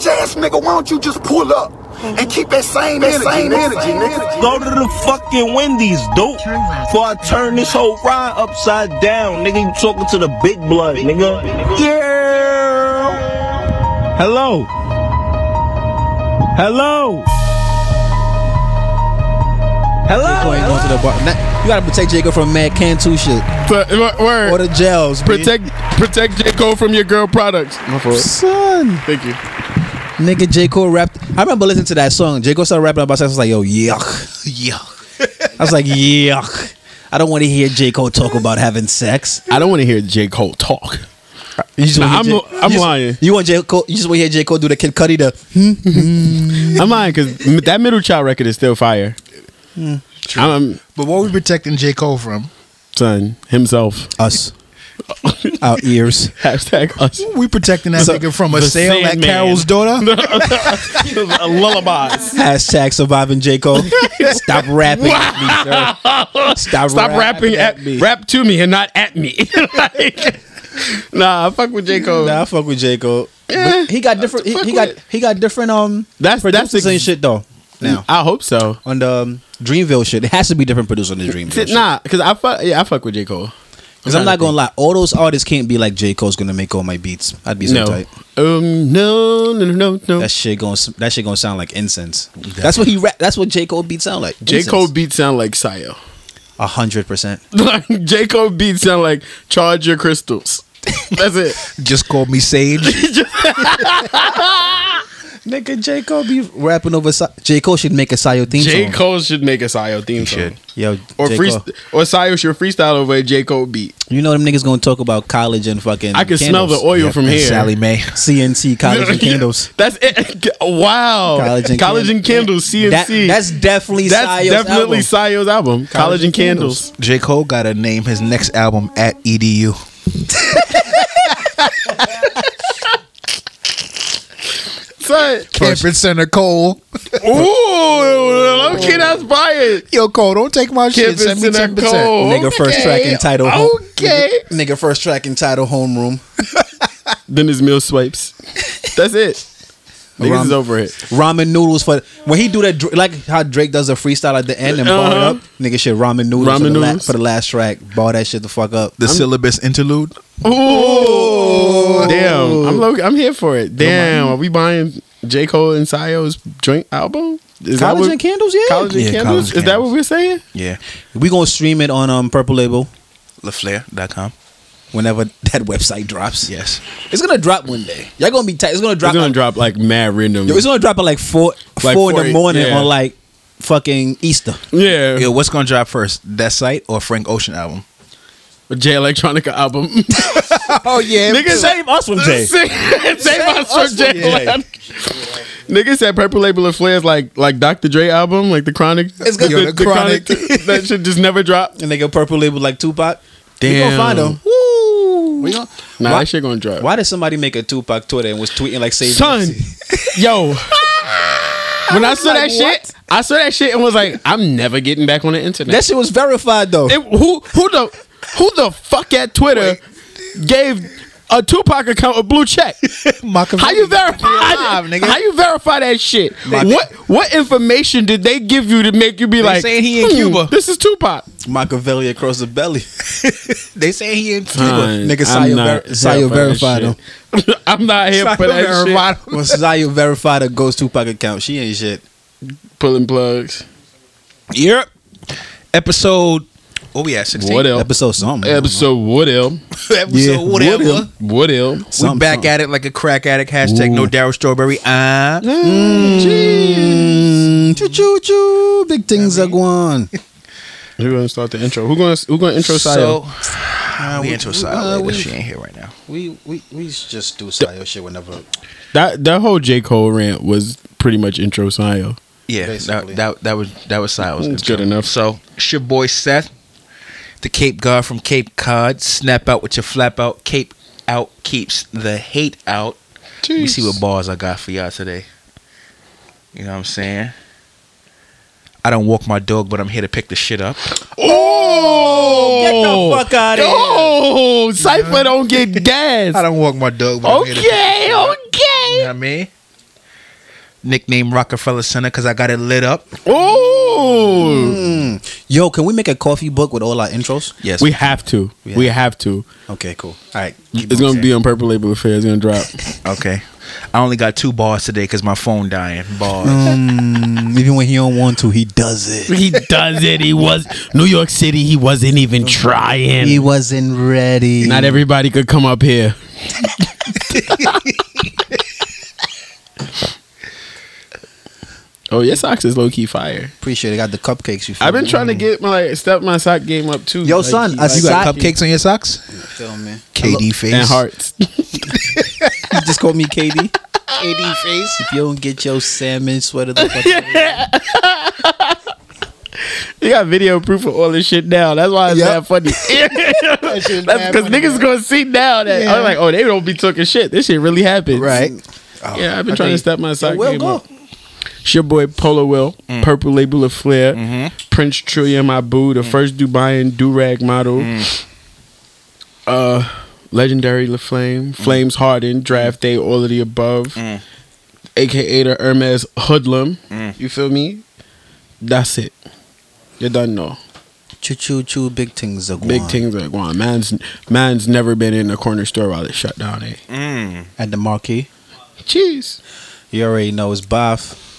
bitch ass nigga, why don't you just pull up and keep that same that same energy, nigga? Go to the fucking Wendy's, dope. Before I turn this whole ride upside down, nigga. You talking to the big blood, nigga. Yeah. Hello. Hello. Hello. ain't going to the bar. Nah, you gotta protect Jacob from mad Cantu shit But, word. or the jails. B. Protect protect J. Cole from your girl products. My fault. son. Thank you. Nigga J Cole rapped. I remember listening to that song. J Cole started rapping about sex. I was like, yo, yuck. Yuck. I was like, yuck. I don't want to hear J Cole talk about having sex. I don't want to hear J. Cole talk. You just Nah, I'm, J- I'm you just- lying. You want J Cole? You just want to hear J Cole do the Kid Cudi the. Hmm, hmm. I'm lying because that middle child record is still fire. Hmm. I'm But what are we protecting J. Cole from? son himself. Us. Our ears. Hashtag us. We protecting that nigga from a the sale at Sandman. Carol's daughter? Lullabies. Hashtag surviving J Cole. Stop rapping at me, sir. Stop, Stop rapping at me. rap to me and not at me. like, nah, I fuck with J. Cole. Nah, I fuck with J Cole. Yeah, But he got different. He, fuck he got with he got different um That's that's producers and ex- shit though. Now I hope so. on the um, Dreamville shit, it has to be different producers on the Dreamville shit. Nah, because I fuck. Yeah, I fuck with J. Cole. Because I'm not gonna lie, all those artists can't be like J Cole's gonna make all my beats. I'd be so No. tight. Um. No. No. No. No. No. That shit gonna that shit gonna sound like incense. That's what he rap. That's what J Cole beats sound like. J. Incense. Cole beats sound like Sayo. a hundred percent. Like J. Cole beats sound like charge your crystals. That's it. Just call me Sage. Nigga, J Cole be rapping over. Sa- J Cole should make a Sayo theme J. song. J. Cole should make a Sayo theme song. should. Yo, Or J. free, Cole. or Sayo should freestyle over a J. Cole beat. You know them niggas gonna talk about college and fucking. I can smell the oil Yep, from here. Sallie Mae. CNC college and candles. That's it. Wow. College and College and Candles. Candles. That, CNC. that's definitely That's Sayo's definitely album. Sayo's album. College, and Candles. J. Cole got to name his next album at EDU. Son. Campus Center Cole. Ooh, okay, that's fired. Yo, Cole, don't take my shit. Campus Send me Center 10%. Cole. Nigga first track entitled home. Okay. Nigga, nigga first track entitled homeroom. Then his meal swipes. That's it. Niggas Ram- is over it. Ramen noodles for when he do that like how Drake does a freestyle at the end and bar it Uh-huh. up. Nigga shit ramen noodles, Ramen for, the la- for the last track. Bar that shit the fuck up. The syllabus interlude. Ooh. Damn. I'm low, I'm here for it. Damn. Are we buying J. Cole and Sayo's joint album? Is that College what- and candles, yeah. College and Yeah, Candles? College Is and that what we're saying? Yeah. We're gonna stream it on um Purple Label LaFlair.com. whenever that website drops. Yes. It's gonna drop one day. Y'all gonna be tight. It's gonna drop. It's gonna like- drop like mad random. Yo, it's gonna drop at like four Like four in the morning yeah. on like fucking Easter. yeah. Yo, what's gonna drop first? That site or Frank Ocean album? Jay Electronica album. Oh yeah, Nigga, save us from Jay. Save save us from J. Yeah. Nigga said Purple Label of Flair's like like Dr. Dre album, like the Chronic. It's gonna- the, Yo, the Chronic. that should just never drop. And they go Purple Label like Tupac. Damn. We gonna find them. Woo. We gonna, Nah, Why- that shit gonna drop. Why did somebody make a Tupac Twitter and was tweeting like save Son, yo. When I saw that like, shit, I saw that shit and was like, I'm never getting back on the internet. That shit was verified though. It- who who the who the fuck at Twitter gave a Tupac account a blue check? How you verify Live, that? nigga. How you verify that shit? what what information did they give you to make you be like saying he in "Hmm, Cuba." This is Tupac. Machiavelli across the belly. they say he in Fine, Nigga, I'm Sayo not ver- Sayo here for that verified shit. I'm not here for that Verified. when Sayo verified a Ghost Tupac account, she ain't shit. shit. Pulling plugs. Yep. Episode. What we at? 16? What else? Episode something. Episode what else? Episode Yeah, whatever. What else? We Something, back something. at it like a crack addict. Hashtag no Darryl Strawberry. Uh, Mm, choo choo choo. Big things are going. Who gonna start the intro? Who gonna who gonna intro so, uh, we intro uh, we- She ain't here right now. We we we just do Sayo shit whenever. That that whole J Cole rant was pretty much intro Sayo. Yeah, Basically. that, that that was that was Silas. It's good enough. So it's your boy Seth, the Cape God from Cape Cod. Snap out with your flap out. Cape out keeps the hate out. Let me see what bars I got for y'all today. You know what I'm saying? I don't walk my dog, but I'm here to pick the shit up. Oh, Get the fuck out of here. Oh, Cypher don't get gas. I don't walk my dog, but I'm here to pick Okay, You know okay. what I mean? Nickname Rockefeller Center because I got it lit up. Oh, Yo, can we make a coffee book with all our intros? Yes. we have to. Yeah. We have to. Okay, cool. All right. It's gonna be on Purple Label Affair. It's gonna drop. okay. I only got two bars today because my phone dying. Bars. Mm, even when he don't want to, he does it. he does it. He was New York City. He wasn't even trying. He wasn't ready. Not everybody could come up here. oh, your socks is low key fire. Appreciate it. Got the cupcakes. You feel I've been me? trying to get my like step my sock game up too. Yo, Like, son, he- a like- you got sock- cupcakes on your socks? Feel me? KD face. and hearts. You just called me KD. KD face. If you don't get your salmon sweater, the fuck You got video proof of all this shit now. That's why it's Yep. that funny. shit That's because funny, niggas gonna see now that Yeah. I'm like, oh, they don't be talking shit. This shit really happens. right? Oh, yeah, I've been Okay. trying to step my sock game go. up. It's your boy Polo Will, mm. Purple Label of Flair, mm-hmm. Prince Trillium, my boo, the mm. first Dubai do rag model, mm. uh, legendary LaFlame, Flames Harden, Draft Day, all of the above, aka the Hermes Hoodlum. You feel me? That's it. You done know. Choo choo choo. Big things are going. Big things are going. Man's man's never been in a corner store while it's shut down. Eh? Mm. at the marquee. Cheese. You already know it's Boff.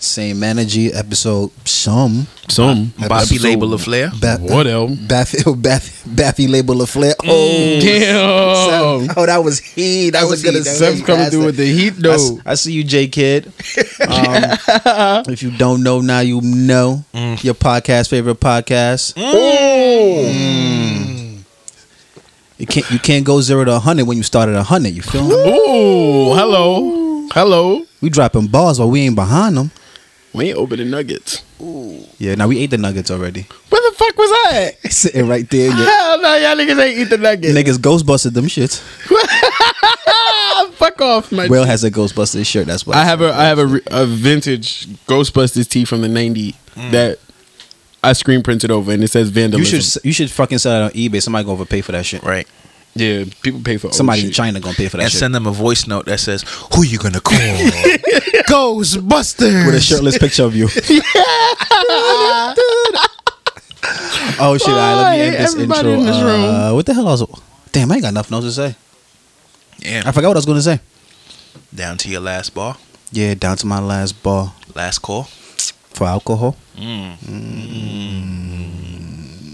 Same energy. Episode some. Some Bobby Episode- label of flair. Ba- what else? Baffy, oh, Baffy, Baffy label of flare. Mm, oh, Damn. oh, that was heat. That, was, was gonna heat. That say Stuff's coming through with the heat I, though. s- I see you, J Kid. Um, if you don't know now, you know mm. your podcast favorite podcast. Mm. Oh. You can't you can't go zero to hundred when you start at hundred. You feel me? Ooh, hello, hello. We dropping balls, but we ain't behind them. We ain't opening nuggets. Yeah, now we ate the nuggets already. Where the fuck was I? at? Sitting right there. Yeah. Hell no, y'all niggas ain't eat the nuggets. Niggas Ghostbusted them shits. fuck off, my. Will has a Ghostbusters shirt. That's what I have a I have a, a vintage Ghostbusters tee from the '90s mm. that I screen printed over, and it says vandalism. You should you should fucking sell it on eBay. Somebody gonna overpay for that shit. Right. Yeah, people pay for Somebody in. China gonna pay for that And shit. send them a voice note that says, Who you gonna call? Ghostbusters. with a shirtless picture of you. oh shit! All right, let me end this Everybody intro. in this room. Uh, what the hell was? Damn, I ain't got nothing else to say. Yeah. I forgot what I was gonna say. Down to your last bar. Yeah, down to my last bar Last call. for alcohol.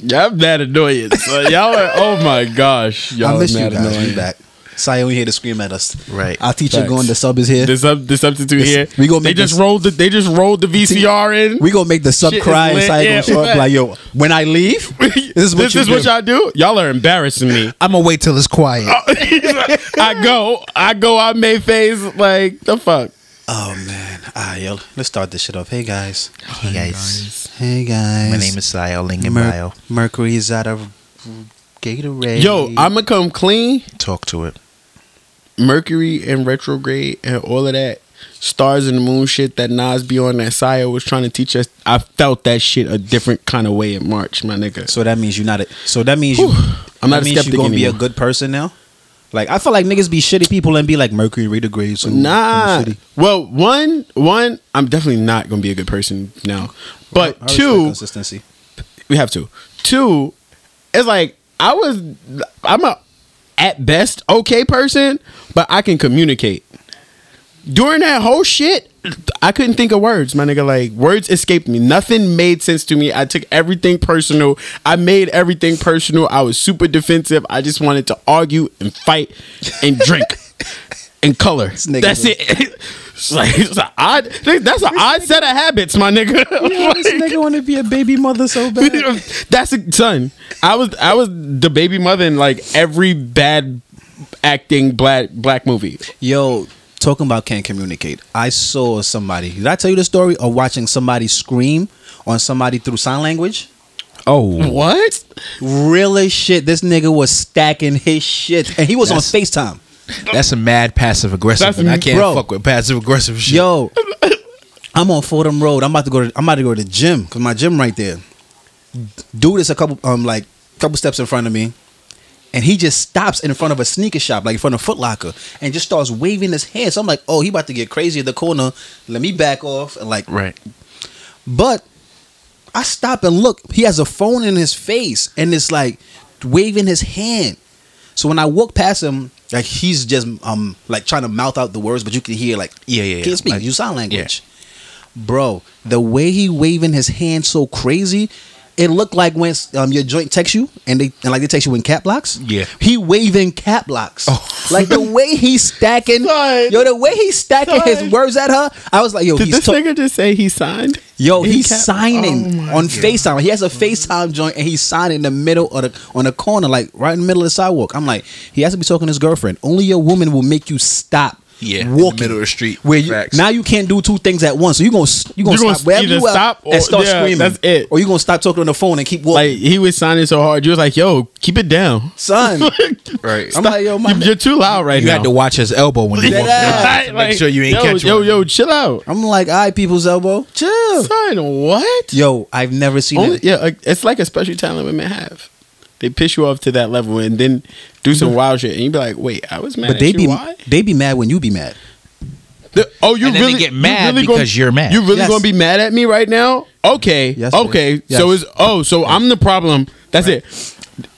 Y'all mad annoying. So y'all are. Oh my gosh, y'all I miss you mad guys. annoying. We back. Sion here to scream at us. Right. Our teacher Facts. going. The sub is here. The sub, the substitute This- here. we gonna they make just this- rolled the. They just rolled the VCR in. we gonna make the sub Shit is cry and lit, Sion yeah. gonna show up like, yo, when I leave, this is what you do. y'all do. Y'all are embarrassing me. I'm gonna wait till it's quiet. I go, I go, I May face like the fuck. Oh man, ah yo, let's start this shit off. Hey guys, hey guys. hey guys. My name is Sio Ling and Mer- Mercury is out of Gatorade. Yo, I'ma come clean. Talk to it. Mercury and retrograde and all of that stars and the moon shit that Nas be on that Saya was trying to teach us. I felt that shit a different kind of way in March, my nigga. So that means you're not. A, so that means you. I'm not that a means skeptic you gonna be a good person now. Like I feel like niggas be shitty people and be like Mercury retrograde. So Nah. I'm shitty. Well, one, one, I'm definitely not gonna be a good person now. But I respect two, consistency. we have to. Two, it's like I was. I'm a at best okay person, but I can communicate. During that whole shit, I couldn't think of words, my nigga. Like words escaped me. Nothing made sense to me. I took everything personal. I made everything personal. I was super defensive. I just wanted to argue and fight and drink and color. That's it. It's like it's an odd. That's an odd set of habits, my nigga. this nigga want to be a baby mother so bad. That's a son. I was I was the baby mother in like every bad acting black black movie. Yo, talking about can't communicate. I saw somebody. Did I tell you the story of watching somebody scream on somebody through sign language? Oh. What? Really shit. This nigga was stacking his shit, and he was That's- on Facetime. That's a mad passive aggressive. That's- and I can't bro. fuck with passive aggressive shit. Yo, I'm on Fordham Road. I'm about to go. To, I'm about to go to the gym because my gym right there. Dude is a couple um like couple steps in front of me. And he just stops in front of a sneaker shop, like in front of Foot Locker, and just starts waving his hand. So I'm like, oh, he about to get crazy at the corner. Let me back off and like Right. but I stop and look. He has a phone in his face and it's like waving his hand. So when I walk past him, like he's just um like trying to mouth out the words, but you can hear like Yeah, yeah, yeah. can't speak. Like- you sign language, bro. The way he waving his hand so crazy. It looked like when um, your joint texts you and they and like they text you in cap blocks. Yeah. he waving cap blocks. Like the way he's stacking, Son. yo, the way he's stacking Son. his words at her. I was like, yo, Did he's this ta- nigga just say he signed? Yo, He he's kept- signing Oh on God. FaceTime. He has a FaceTime joint and he's signing in the middle of the on the corner, like right in the middle of the sidewalk. I'm like, he has to be talking to his girlfriend. Only your woman will make you stop. Yeah, in the walking middle of the street. Where you, Facts. now you can't do two things at once. So you gonna you gonna You gonna stop wherever you at stop or- and start yeah, screaming. that's it. Or you gonna stop talking on the phone and keep walking. Like he was signing so hard, you was like, "Yo, keep it down." son, Right. I'm like, yo, my You- You're too loud right you now. You had to watch his elbow when you Dead walked ass. by make sure you ain't yo, catch yo, one. yo, chill out. I'm like, all right, people's elbow, chill. Son, what? Yo, I've never seen Only, it. yeah, it's like a special talent women have. They piss you off to that level and then do some mm-hmm. wild shit, and you be like, "Wait, I was mad." But at they you. be why? they be mad when you be mad. The- oh, you And then they really get you mad really because you're mad. You really Yes. gonna be mad at me right now? Okay, Yes, okay. bitch. So Yes. it's oh, so I'm the problem. That's it.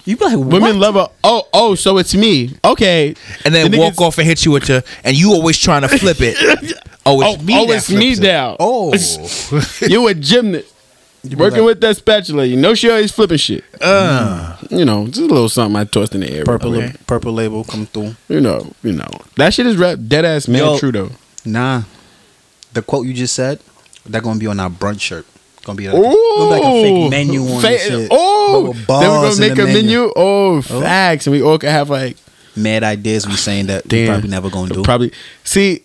You be like, Women what? love a oh oh. So it's me. Okay, and then The walk niggas- off and hit you with your and you always trying to flip it. Oh, Oh, it's oh, me. oh, it's me now. Oh. you a gymnast. Working like- with that spatula, you know she always flipping shit. Uh. you know, just a little something I tossed in the air. purple Okay. purple label come through. You know, you know that shit is rap dead ass man Yo. true though. Nah, the quote you just said that gonna be on our brunch shirt. Gonna be like, gonna be like a fake menu on Fa- the shit. Oh, then we're gonna make a menu. Oh, oh, facts, and we all can have like Mad ideas we saying that we damn, probably never gonna do. Probably see,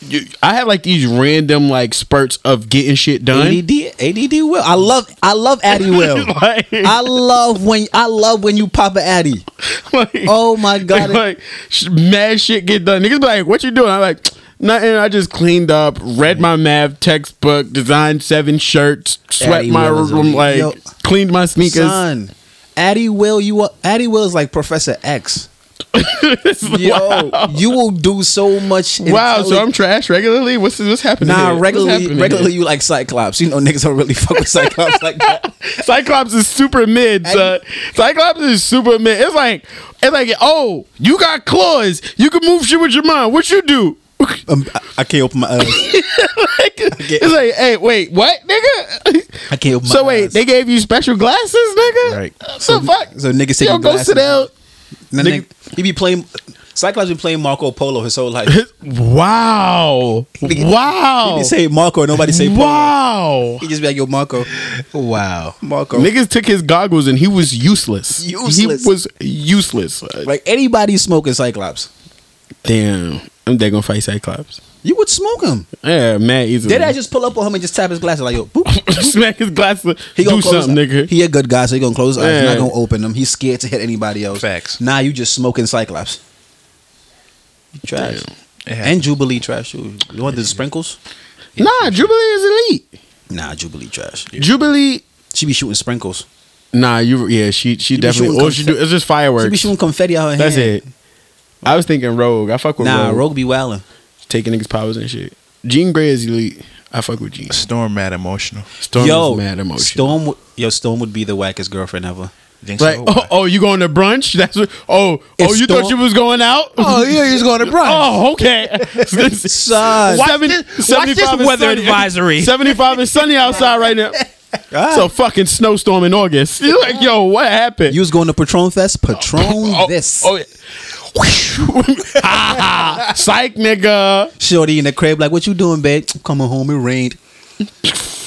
you, I have like these random like spurts of getting shit done. ADD, ADD will. I love, I love Addy will. Like- I love when, I love when you pop a Addy. like, Oh my god! like sh- mad shit get done. Niggas be like, "What you doing?" I'm like, "Nothing. I just cleaned up, read my math textbook, designed seven shirts, swept Addy my room, like Yo. cleaned my sneakers." Son, Addy will, you Addy will is like Professor X. Yo, you will do so much. Wow, so I'm trash regularly. What's what's happening? Nah, here? Regularly, happening regularly here? you like Cyclops. You know niggas don't really fuck with Cyclops like that. Cyclops is super mid. son. Cyclops is super mid. It's like it's like oh, you got claws. You can move shit with your mind. What you do? Um, I, I can't open my eyes. Like, it's like, hey, wait, what, nigga? I can't open my So wait, eyes. they gave you special glasses, nigga? Right. What So- fuck? so niggas take Yo, your go sit down. And nigga- they- he be playing. Cyclops been playing Marco Polo his whole life. Wow. Wow. He be say Marco, nobody say Polo. wow. He just be like, yo, Marco, Wow. Marco. Niggas took his goggles and he was useless. Useless. He was useless. Like anybody smoking Cyclops, Damn. I'm they gonna fight Cyclops. You would smoke him. Yeah, man, easily. Did I just pull up on him and just tap his glasses like, yo, boop. smack his glasses? He do gonna close something, nigga. He a good guy, so he gonna close his eyes. He's not gonna open them. He's scared to hit anybody else. Facts. Nah, you just smoking Cyclops. You trash. And Jubilee trash too. You want the sprinkles? Nah, Jubilee is elite. Nah, Jubilee trash. Jubilee. She be shooting sprinkles. Nah, you. Yeah, she. She be definitely. shooting All she do confe- is just She fireworks. be shooting confetti out her That's hand. it. I was thinking Rogue. I fuck with Rogue. Nah, Rogue. Rogue be wildin'. Taking niggas powers and shit. Jean Grey is elite. I fuck with Jean. Storm mad emotional. Storm yo, is mad emotional. Storm, yo, Storm would be the wackest girlfriend ever. Think Like, so? oh, oh, you going to brunch? That's what. Oh, If oh, you Storm- thought you was going out? Oh, yeah, he's going to brunch. Oh, okay. Son. Watch Seven- this- watch 75 this weather sunny. advisory. 75 is sunny outside right now. Ah. It's a fucking snowstorm in August. You're like, yo, what happened? You was going to Patron Fest? Patron oh, oh this. Oh, yeah. Psych, nigga. Shorty in the crib, like, what you doing, babe? Coming home, it rained.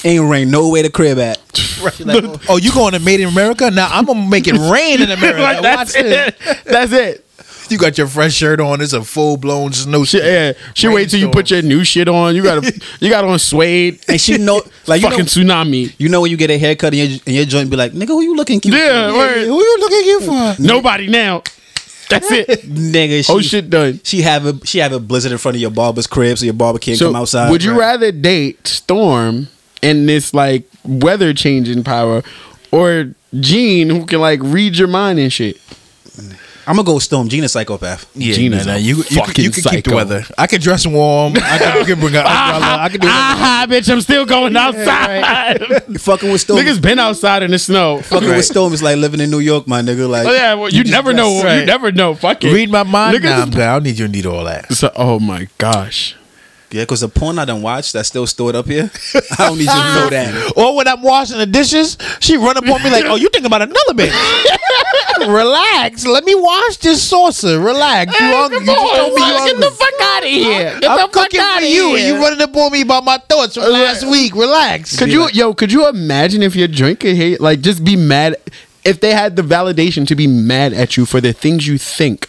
Ain't rain no way the crib at. She like, oh, Oh, you going to Made in America? Now I'm gonna make it rain in America. Like, that's Watch this. it. That's it. You got your fresh shirt on. It's a full blown snow. She, yeah, she wait till you put your new shit on. You got to you got on suede. and she know, like, you fucking know, tsunami. you know when you get a haircut and your, and your joint be like, nigga, who you looking cute Yeah, for? word. Who you looking here for? Nobody now. That's it. Nigga, she, Oh shit, done. she have a she have a blizzard in front of your barber's crib so your barber can't So, come outside. would you rather date Storm and this like weather changing power, or Jean who can like read your mind and shit? I'm gonna go with Storm. Gina's psychopath. Yeah, Gina's nah, nah, a you, you, could- you can keep the weather. I can dress warm. I can, I can bring an umbrella. I can do it. Ah, bitch, I'm still going outside. You fucking with Storm. Niggas been outside in the snow. fucking Right. with Storm is like living in New York, my nigga. Like, Oh yeah, well, you, just never dress- know. You never know. Fuck it. Read my mind. Niggas Nah, I'm good. I don't need you to need all that. So, oh my gosh. Yeah, because the porn I done watched that's still stored up here. I don't need you to know that. Or when I'm washing the dishes, she run up on me like, "Oh, you think about another bitch? Relax. Let me wash this saucer. Relax. You hungry? You just told me you Get the fuck out of here. Get I'm the fuck cooking out for of you, here. and you running up on me about my thoughts from last week. Relax. Could you, yo, could you imagine if your drink could hate, like, just be mad if they had the validation to be mad at you for the things you think,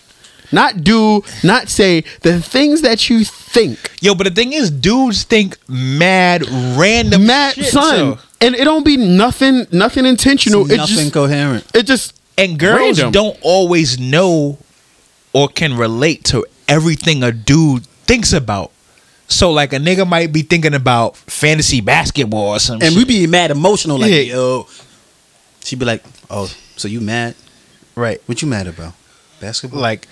not do, not say the things that you think. Yo, but the thing is, dudes think mad random Mad shit, son, so- and it don't be nothing, nothing intentional. It's It nothing just, coherent. it just, And girls Random. don't always know or can relate to everything a dude thinks about. So like a nigga might be thinking about fantasy basketball or some And shit. we be mad emotional, like, Yeah. yo. She'd be like, oh, so you mad? right. What you mad about? Basketball? Like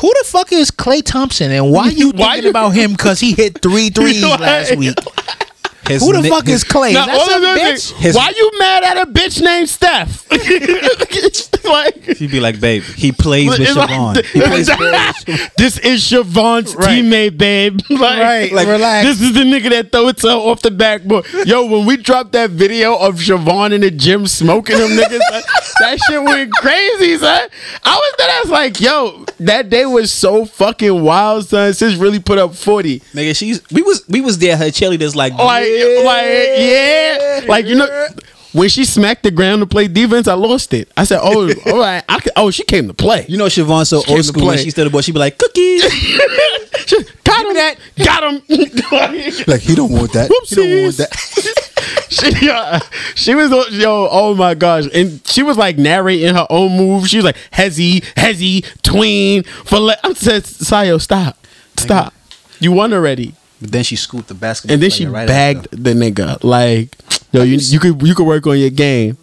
who the fuck is Klay Thompson and why you Why thinking you- about him cause he hit three threes last week? His Who the ni- fuck his- is Clay? Now, Is that all some I'm gonna bitch? say, His- why you mad at a bitch named Steph? like, She'd be like, babe, he plays with it's like- Siobhan. He plays this is Siobhan's Right. teammate, babe. like, Right, like, relax. This is the nigga that throw it off the backboard. Yo, when we dropped that video of Siobhan in the gym smoking them niggas, like, that shit went crazy, son. I was there. I was like, yo, that day was so fucking wild, son. Sis really put up forty. Nigga, she's we was we was there. Her cheerleaders like, Like, like, yeah, like you know. When she smacked the ground to play defense, I lost it. I said, "Oh, all right." I could, oh, she came to play. You know, Siobhan so came old school. When play. she stood up, she'd be like, cookies. got him. That got him. like he don't want that. He don't want that. she, uh, she was yo, oh my gosh, and she was like narrating her own move She was like hezzy, hezzy, tween. For le- I said, Sayo, stop, stop. You won already, But then she scooped the basketball. and then she right bagged the nigga. Like, yo, you you could you could work on your game.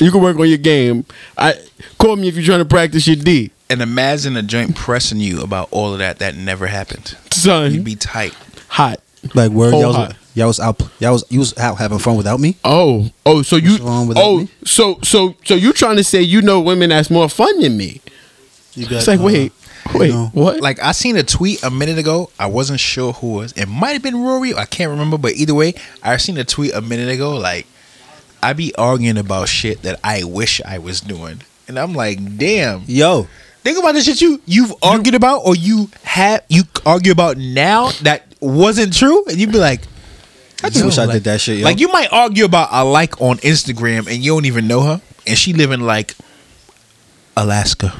You could work on your game. I call me if you're trying to practice your D, And imagine a joint pressing you about all of that that never happened. son. You'd be tight. hot. Like where y'all was, hot. y'all was out. Y'all was you was out having fun without me. Oh, oh, so you, What's wrong with that, oh, me? so, so, so you trying to say you know women that's more fun than me? You got, It's like, uh, wait, wait, no. what? Like I seen a tweet a minute ago. I wasn't sure who it was. It might have been Rory. I can't remember. But either way, I seen a tweet a minute ago. Like I be arguing about shit that I wish I was doing, and I'm like, damn. Yo, Think about the shit you you've argued about or you have you argue about now that wasn't true, and you'd be like, I just yo, wish I like- did that shit. Yo. Like you might argue about a like on Instagram and you don't even know her, and she live in like Alaska.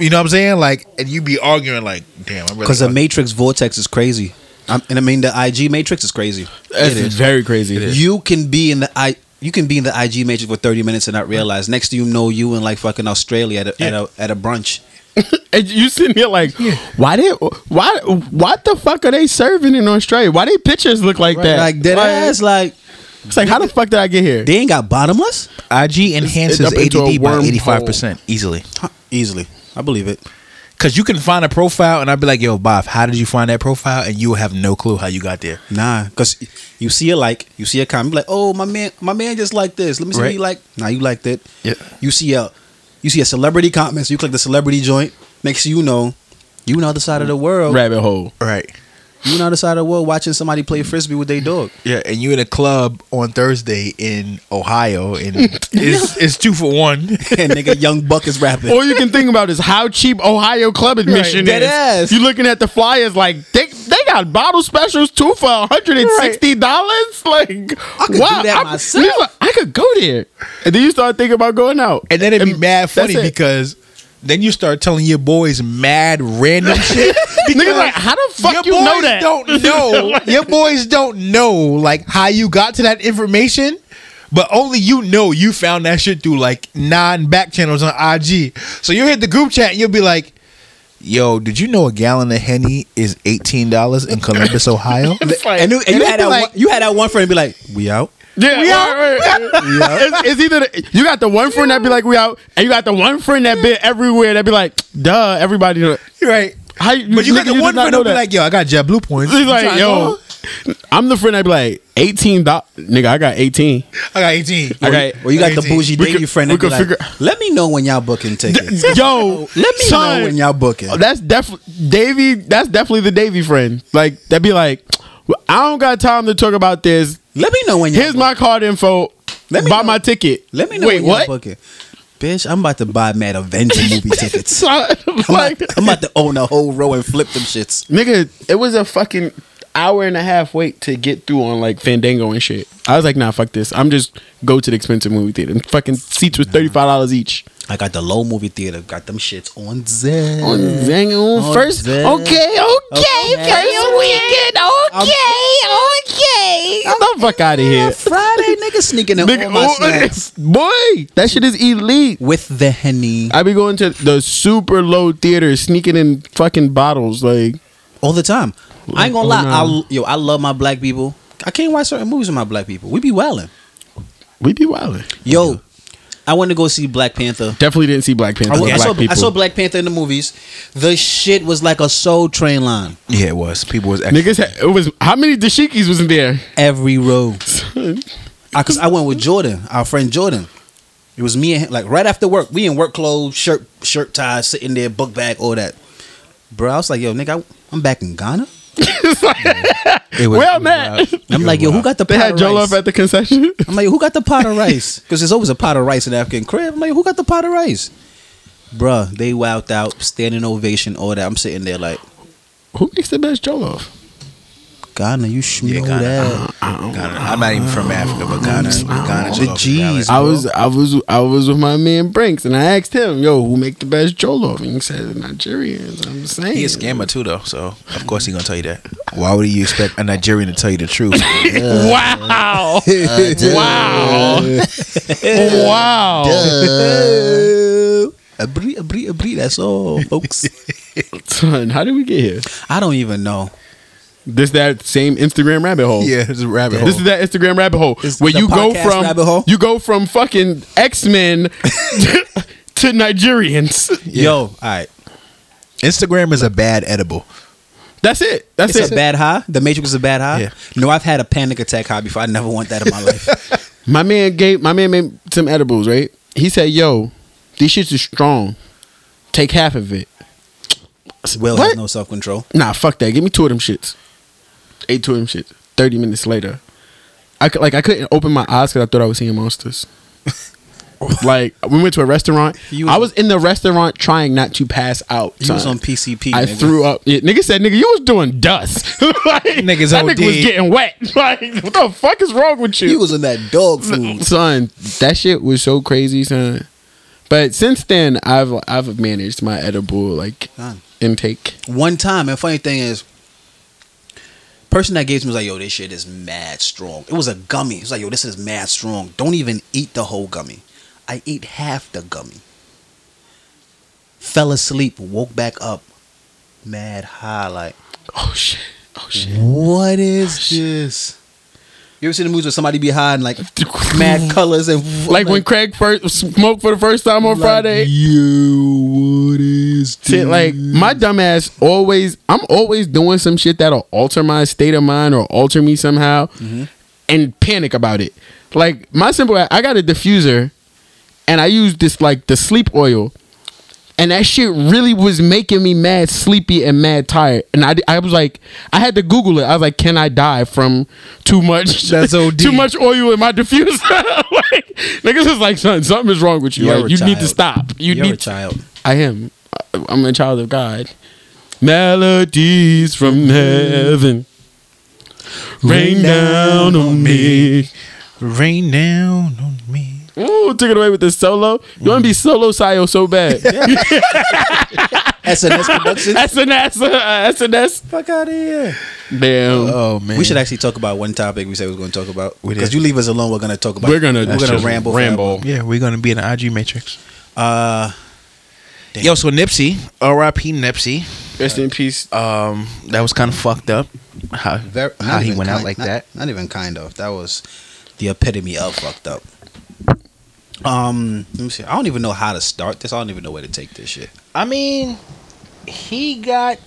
You know what I'm saying? Like, and you be arguing like, damn, I'm really because the Matrix vortex is crazy. I'm, and I mean the IG Matrix is crazy. That's very crazy. You can be in the I. You can be in the IG Matrix for 30 minutes and not realize. Next thing you know, you in like fucking Australia at a, at a at a brunch. And you sitting here like, why did why what the fuck are they serving in Australia? Why they pictures look like that? Like dead ass. Like It's like how the fuck did I get here? they ain't got bottomless. IG enhances up into a ADD by 85 percent easily. Huh, easily, I believe it. Cause you can find a profile and I'd be like, yo, Bob, how did you find that profile? And you have no clue how you got there. Nah, because you see a like, you see a comment, like, oh my man, my man just like this. Let me see what Right. you like. Nah, you liked it. Yeah. You see a, you see a celebrity comment, so you click the celebrity joint. Makes you know, you on the side of the world. Rabbit hole. Right. You on the other side of the world watching somebody play frisbee with their dog. Yeah, and you in a club on Thursday in Ohio and it's, it's two for one. and nigga, young buck is rapping. All you can think about is how cheap Ohio club admission Dead is. ass. You looking at the flyers like they they got bottle specials too for hundred and sixty dollars. Like I could do that myself. like, I could go there, and then you start thinking about going out, And then it'd be mad funny because then you start telling your boys mad random shit. Niggas like, how the fuck your you boys know that? don't know. your boys don't know like how you got to that information. But only you know you found that shit through like non back channels on IG. So you hit the group chat and you'll be like, Yo, did you know a gallon of Henny is eighteen dollars in Columbus, Ohio? Like- and, you- and you had that like- one, you had that one friend be like, "We out." Yeah, right, right. It's, it's either the, you got the one friend that be like we out, and you got the one friend that be everywhere that be like, duh, everybody. know- right. How you, But you got nigga, the one friend that'll be like, yo, I got JetBlue points. He's like, yo. I'm the friend that be like, eighteen dollars, nigga. I got eighteen. I got eighteen. I got. Or you got the bougie We dating could- friend we that be could like, figure- "Let me know when y'all booking tickets." Yo, Let me son, know when y'all booking. Oh, That's definitely Davy. That's definitely the Davy friend. Like that'd be like, I don't got time to talk about this. Let me know when y'all Here's my card info. Let me buy know. my ticket. Let me know Wait, when y'all what? booking. Bitch, I'm about to buy Mad Avenger movie tickets. I'm, like, about, I'm about to own a whole row and flip them shits. nigga, it was a fucking hour and a half wait to get through on like Fandango and shit. I was like, nah, fuck this. I'm just go to the expensive movie theater. And fucking seats was thirty five dollars each. I got the low movie theater. Got them shits on Zen. On Zango On first. Zen. Okay, okay, Okay. first weekend. Okay, okay. Get the fuck out of here. Friday, nigga sneaking in Nigga, all my snacks boy, that shit is elite. with the henny I be going to the super low theater, sneaking in fucking bottles. Like, all the time. I ain't gonna Oh, lie, nah. I, yo, I love my black people. I can't watch certain movies with my black people. We be wilding. we be wildin'. Yo, I went to go see Black Panther. Definitely didn't see Black Panther. I, with I saw. I saw Black Panther in the movies. The shit was like a soul train line. Yeah, it was. People was extra. Niggas, had, it was how many dashikis was in there? Every row. I, Cause I went with Jordan, our friend Jordan. It was me and him, like right after work. We in work clothes, shirt, shirt tie, sitting there, book bag, all that. Bro, I was like, yo, nigga, I, I'm back in Ghana. It was, Well, it was man. wild. I'm It like, yo, who got the They pot had of Joe rice? Love at the concession. I'm like, who got the pot of rice? Because there's always a pot of rice in the African crib. I'm like, who got the pot of rice? Bruh, they wowed out, standing ovation, all that. I'm sitting there like, Who makes the best jollof? Ghana, you should Yeah, know Ghana. that. Ghana. I'm not even from Africa, but Ghana. Ghana. The G's. I was I was I was with my man Brinks and I asked him, "Yo, who make the best jollof?" And he said Nigerians. I'm saying He a scammer too, though. So of course he gonna tell you that. Why would you expect a Nigerian to tell you the truth? Wow! wow! wow! Uh, Abri, abri, abri, that's all, folks. Son, how did we get here? I don't even know. This that same Instagram rabbit hole. yeah, it's a rabbit hole. This is that Instagram rabbit hole It's where you go from rabbit hole? you go from fucking X Men to Nigerians. Yo, all right. Instagram is a bad edible. That's it. That's It's it. a bad high. The Matrix is a bad high. Yeah. No, I've had a panic attack high before. I never want that in my life. My man gave my man made some edibles, right? He said, "Yo, these shits are strong. Take half of it." Will What? has no self control. Nah, fuck that. Give me two of them shits. Ate two of them shits. Thirty minutes later, I could, like I couldn't open my eyes because I thought I was seeing monsters. like we went to a restaurant. Was- I was in the restaurant trying not to pass out. You was on PCP. I nigga. threw up. Yeah, nigga said, "Nigga, you was doing dust. like, Niggas that nigga was getting wet. Like, what the fuck is wrong with you? You was in that dog food. son, that shit was so crazy, son. But since then, I've I've managed my edible like Son. intake. One time, and funny thing is, person that gave me was like, "Yo, this shit is mad strong." It was a gummy. It was like, "Yo, this is mad strong. Don't even eat the whole gummy." I ate half the gummy. Fell asleep, woke back up, mad high. Like, Oh shit! Oh shit! what is oh, this? You ever seen the movies where somebody be high and like mad colors and Like when Craig first smoked for the first time on Friday. You, what is Shit, like my dumbass always, I'm always doing some shit that'll alter my state of mind or alter me somehow, mm-hmm. and panic about it. Like my simple, I got a diffuser, and I use this like the sleep oil, and that shit really was making me mad sleepy and mad tired. And I, I was like, I had to Google it. I was like, can I die from too much? That's OD. too much oil in my diffuser. like, niggas is like, son, something is wrong with you. You're like, you need to stop. You You're need a child. I am. I'm a child of God. Melodies from heaven rain down on me. Rain down on me. Ooh, took it away with the solo. You want to be solo Sayo so bad. SNS production. SNS, uh, SNS. Fuck out of here. Damn. Oh man, We should actually talk about one topic we said we were going to talk about. Because you leave us alone, we're going to talk about. We're gonna we're gonna just ramble. ramble. Yeah, we're gonna be in the IG matrix. Uh, Yo, so Nipsey, R.I.P. Nipsey. Rest in peace. Um, that was kind of fucked up. How, Ver- how he even went out like not- that. Not even kind of. That was the epitome of fucked up. Um, let me see. I don't even know how to start this. I don't even know where to take this shit. I mean, he got.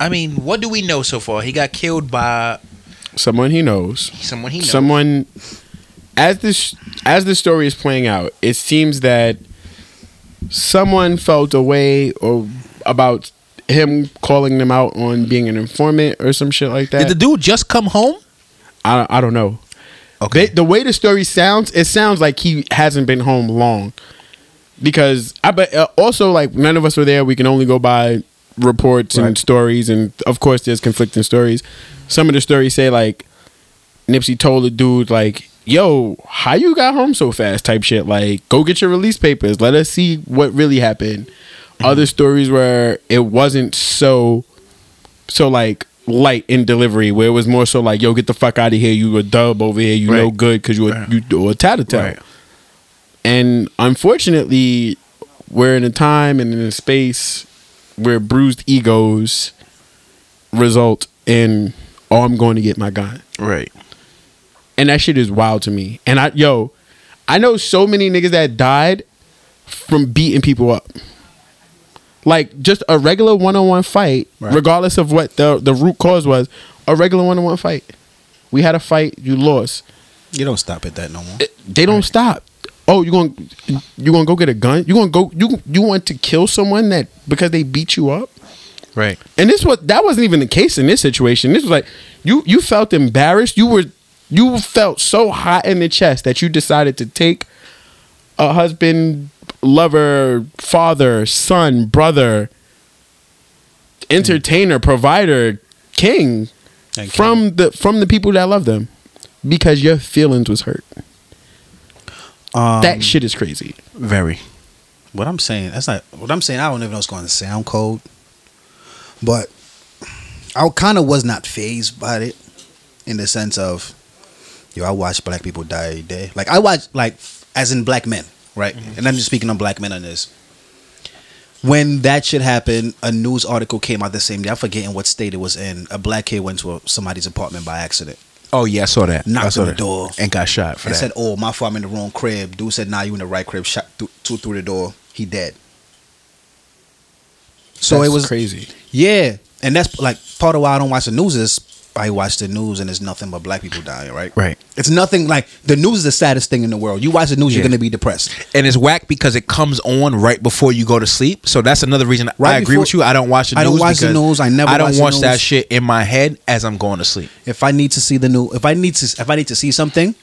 I mean, what do we know so far? He got killed by Someone he knows. someone he knows. Someone. As this as the story is playing out, it seems that someone felt a way or about him calling them out on being an informant or some shit like that. Did the dude just come home? I, I don't know. Okay. They, the way the story sounds, it sounds like he hasn't been home long. Because I but uh, also like none of us were there. We can only go by reports and stories, and of course there's conflicting stories. Some of the stories say like Nipsey told the dude like, "Yo, how you got home so fast?" type shit. Like, go get your release papers. Let us see what really happened. Other stories where it wasn't so so like light in delivery where it was more so like yo get the fuck out of here. You a dub over here. You no good because you a, you do a tattletale. Right. and unfortunately we're in a time and in a space where bruised egos result in oh i'm going to get my gun. Right. and that shit is wild to me. And i yo i know so many niggas that died from beating people up like just a regular one-on-one fight Right. regardless of what the the root cause was a regular one-on-one fight we had a fight you lost You don't stop at that no more. they don't stop oh you going to you going to go get a gun you going to go you you want to kill someone that because they beat you up Right. and this was that wasn't even the case in this situation. This was like you you felt embarrassed. You were you felt so hot in the chest that you decided to take a husband, lover, father, son, brother, entertainer, provider, king from the from the people that love them because your feelings was hurt. Um, that shit is crazy. Very. what I'm saying, that's not what I'm saying. I don't even know it's going to sound cold, but I kind of was not fazed by it in the sense of, yo, I watch black people die every day. Like I watch, like as in black men, right? Mm-hmm. And I'm just speaking on black men on this. When that shit happened, a news article came out the same day. I'm forgetting what state it was in. A black kid went to a, somebody's apartment by accident. Oh yeah, I saw that. Knocked I saw on the that. door. and got shot for and that. said, "Oh, my fault, I'm in the wrong crib." Dude said, "Nah, you in the right crib." Shot th- two through the door. He dead. So That's it was crazy. yeah, and that's like part of why I don't watch the news is I watch the news and it's nothing but black people dying, right? Right. It's nothing like the news is the saddest thing in the world. You watch the news, Yeah. you're gonna be depressed. and it's whack because it comes on right before you go to sleep. So that's another reason right I Right agree before- with you. I don't watch the news. I don't watch the news. I never I don't watch the watch that shit in my head as I'm going to sleep. If I need to see the new, if I need to, if I need to see something,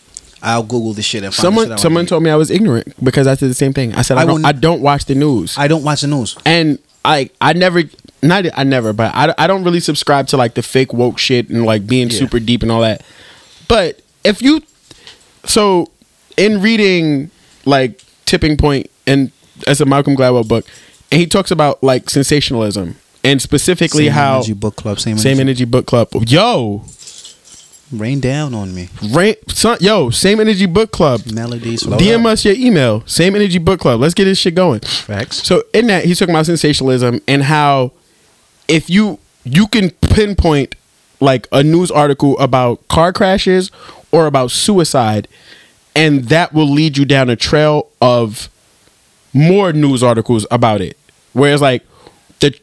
I'll Google this shit and find the Someone shit I someone told me I was ignorant because I said the same thing. I said I, I don't wouldn't- I don't watch the news. I don't watch the news. and I I never not I never but I, I don't really subscribe to like the fake woke shit and like being Yeah. super deep and all that. But if you so in reading like Tipping Point and as a Malcolm Gladwell book, and he talks about like sensationalism and specifically Same how energy book club, same, same energy. energy book club. Yo, Rain down on me. rain, son, yo, same energy book club. Melodies. DM us your email. Same energy book club. Let's get this shit going. Facts. So in that he's talking about sensationalism and how if you you can pinpoint like a news article about car crashes or about suicide and that will lead you down a trail of more news articles about it. Whereas like the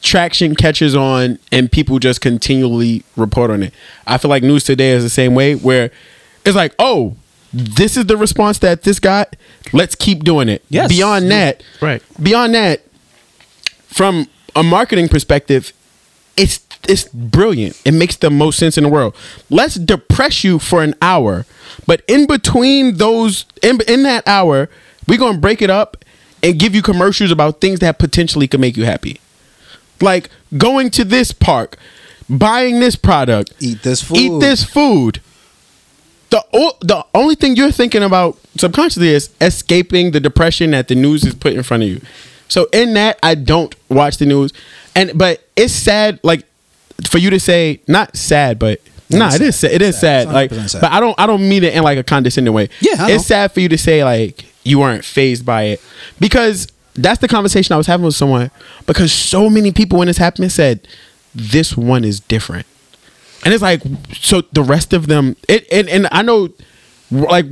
traction catches on and people just continually report on it. I feel like news today is the same way where it's like, oh, this is the response that this got. Let's keep doing it. Yes. Beyond that, Right. Beyond that, from a marketing perspective, it's it's brilliant. It makes the most sense in the world. Let's depress you for an hour, but in between those, in, in that hour, we're gonna break it up and give you commercials about things that potentially could make you happy, like going to this park, buying this product, Eat this food. eat this food. The o- the only thing you're thinking about subconsciously is escaping the depression that the news is put in front of you. So in that, I don't watch the news, and but it's sad, like for you to say not sad, but No, nah, it's sad. sad. It is sad. sad. Like, but I don't I don't mean it in like a condescending way. Yeah, it's sad for you to say like you weren't fazed by it because that's the conversation I was having with someone because so many people when this happened said this one is different, and it's like so the rest of them. It and, and I know like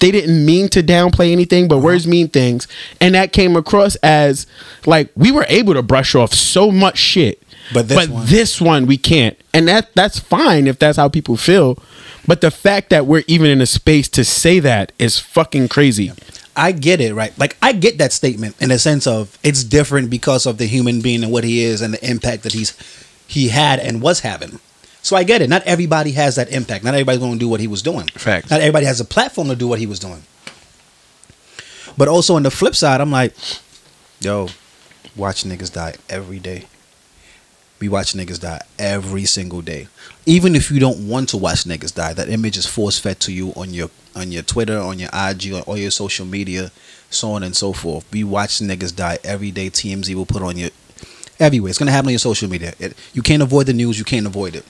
they didn't mean to downplay anything, but words uh-huh. mean things, and that came across as like we were able to brush off so much shit, But this but one- this one we can't, and that that's fine if that's how people feel. But the fact that we're even in a space to say that is fucking crazy. I get it, right? Like I get that statement in the sense of it's different because of the human being and what he is and the impact that he's he had and was having. So I get it. Not everybody has that impact. Not everybody's going to do what he was doing. Facts. Not everybody has a platform to do what he was doing. But also on the flip side, I'm like, yo, watch niggas die every day. We watch niggas die every single day. Even if you don't want to watch niggas die, that image is force fed to you on your on your Twitter, on your IG, on all your social media, so on and so forth. We watch niggas die every day. TMZ will put on your everywhere. It's gonna happen on your social media. It, you can't avoid the news. You can't avoid it.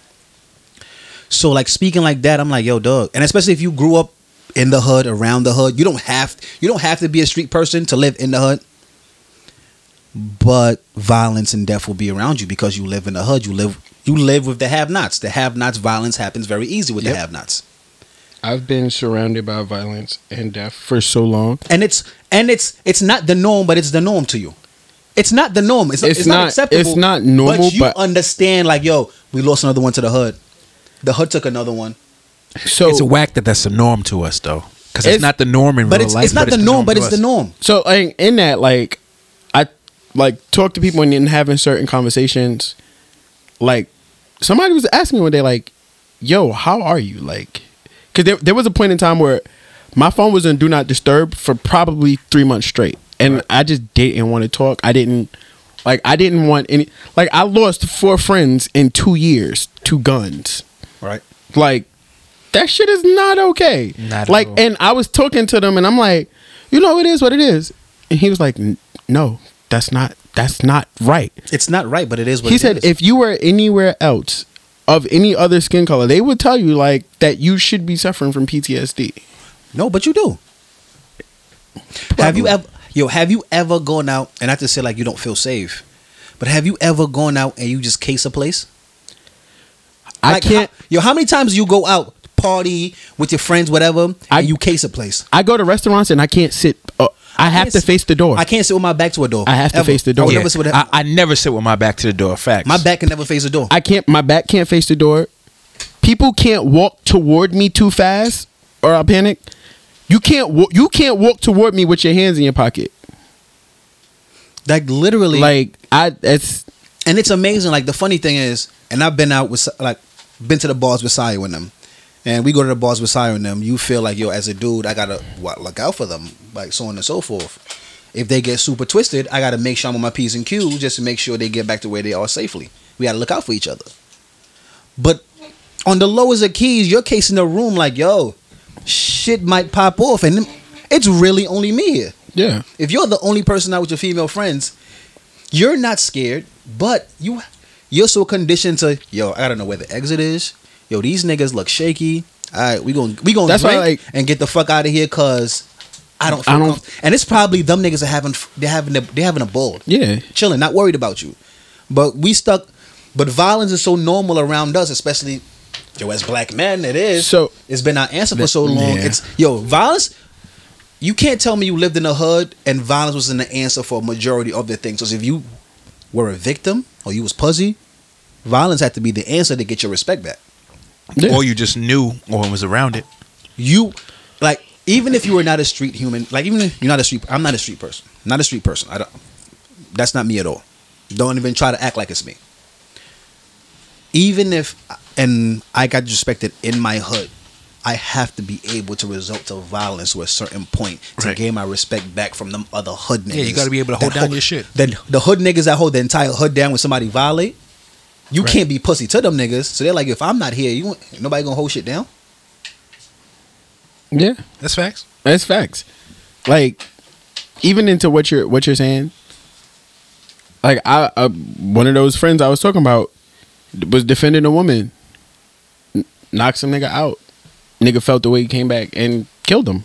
So like speaking like that, I'm like, yo, dog. And especially if you grew up in the hood, around the hood, you don't have you don't have to be a street person to live in the hood. But violence and death will be around you because you live in the hood. You live you live with the have-nots. The have-nots violence happens very easy with Yep. the have-nots. I've been surrounded by violence and death for so long. And it's and it's it's not the norm, but it's the norm to you. It's not the norm. It's, It's it's, not, not- acceptable. it's not normal, But you but- understand, like, yo, we lost another one to the hood. The hood took another one. So it's a whack that that's the norm to us though, because It's- it's, not the norm in But real it's life. it's not the norm, but to it's the norm. So like in that, like I like talk to people and then having certain conversations. Like somebody was asking me one day, like, "Yo, how are you?" Like, because there there was a point in time where my phone was in do not disturb for probably three months straight, and I just didn't want to talk. I didn't like I didn't want any like I lost four friends in two years, two guns. Right. Like that shit is not okay. Not like, and I was talking to them, and I'm like, you know, it is what it is. And he was like, no, that's not. That's not right. It's not right, but it is what he said, is. if you were anywhere else of any other skin color, they would tell you like that you should be suffering from PTSD. No, but you do. Have you ever yo, have you ever gone out and not to say like you don't feel safe, but have you ever gone out and you just case a place? I Like, can't. how- yo, how many times you go out, party with your friends, whatever, I- and you case a place? I go to restaurants and I can't sit. Uh, I, have can't to s- face the door. I can't sit with my back to a door. I have to face the door. I Yeah. never sit with I, I never sit with my back to the door. Facts. my back can never face the door. I can't. My back can't face the door. People can't walk toward me too fast, or I'll panic. You can't. You can't walk toward me with your hands in your pocket. like literally, Like I. It's and it's amazing. Like the funny thing is, and I've been out with like been to the bars with Sayo and them, and we go to the bars with Sayo and them. You feel like yo, as a dude, I gotta what, look out for them, like so on and so forth. If they get super twisted, I gotta make sure I'm on my p's and q's just to make sure they get back to where they are safely. We gotta look out for each other. But on the lowest of keys, you're casing the room like yo, shit might pop off, and it's really only me here. yeah. If you're the only person out with your female friends, you're not scared, but you you're so conditioned to yo, I gotta know where the exit is. Yo, these niggas look shaky. All right, we gonna we gonna why, drink like- and get the fuck out of here because I don't. Feel I don't- and it's probably them niggas are having they're having a, they're having a ball, Yeah. chilling, not worried about you. But we stuck. But violence is so normal around us, especially yo as black men. It is. So- it's been our answer for so long. Yeah. It's yo violence. You can't tell me you lived in a hood and violence was in the answer for a majority of the things. So if you were a victim or you was pussy, violence had to be the answer to get your respect back. Yeah. or you just knew or was around it. You like even if you were not a street human, like even if you're not a street I'm not a street person. Not a street person. I don't that's not me at all. Don't even try to act like it's me. Even if and I got disrespected in my hood, I have to be able to result to violence to a certain point to Right. gain my respect back from them other hood niggas. Yeah, you gotta be able to hold down your shit. Then the hood niggas that hold the entire hood down when somebody violate, you Right. can't be pussy to them niggas. So they're like, if I'm not here, you nobody gonna hold shit down. Yeah. That's facts. That's facts. Like, even into what you're what you're saying. Like I, uh, one of those friends I was talking about was defending a woman, N- knocked some nigga out. Nigga felt the way he came back and killed him.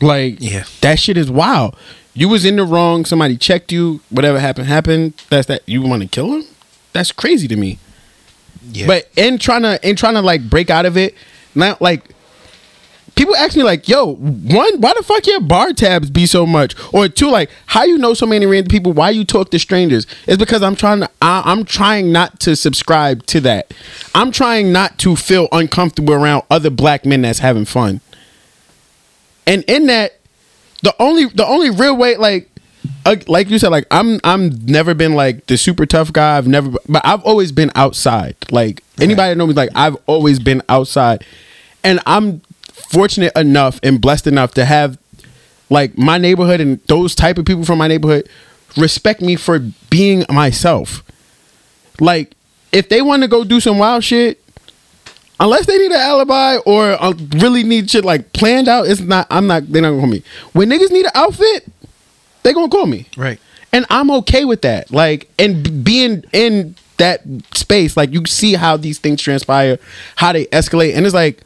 Like, Yeah. that shit is wild. you was in the wrong. Somebody checked you. Whatever happened happened. That's that. You want to kill him? That's crazy to me. Yeah. But in trying to in trying to like break out of it, now like people ask me like, "Yo, one, why the fuck your bar tabs be so much?" Or two, like, how you know so many random people? Why you talk to strangers? It's because I'm trying to. I, I'm trying not to subscribe to that. I'm trying not to feel uncomfortable around other black men that's having fun. And in that, the only the only real way, like. Uh, like you said, like I'm, I'm never been like the super tough guy. I've never, but I've always been outside. Like anybody that know me, like I've always been outside, and I'm fortunate enough and blessed enough to have like my neighborhood and those type of people from my neighborhood respect me for being myself. Like if they want to go do some wild shit, unless they need an alibi or uh, really need shit like planned out, it's not. I'm not. They're not gonna call me. When niggas need an outfit, they gonna call me. Right. And I'm okay with that. Like, and being in that space, like you see how these things transpire, how they escalate, and it's like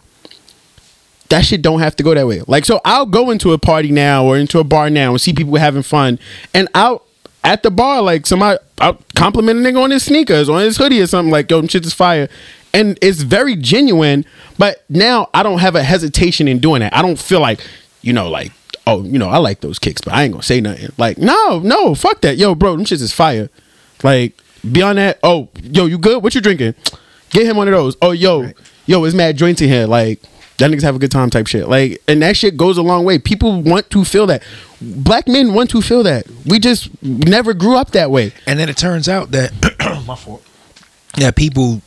that shit don't have to go that way. Like, so I'll go into a party now or into a bar now and see people having fun, and out at the bar, like somebody out complimenting a nigga on his sneakers, on his hoodie or something, like, yo, them shit is fire. And it's very genuine, but now I don't have a hesitation in doing that. I don't feel like, you know, like, oh, you know, I like those kicks, but I ain't gonna say nothing. Like, no, no, fuck that. Yo, bro, them shits is fire. Like, beyond that, oh, yo, you good? What you drinking? Get him one of those. Oh, yo, yo, it's mad joints in here. Like, that niggas have a good time type shit. Like, and that shit goes a long way. People want to feel that. Black men want to feel that. We just never grew up that way. And then it turns out that my fault. Yeah, people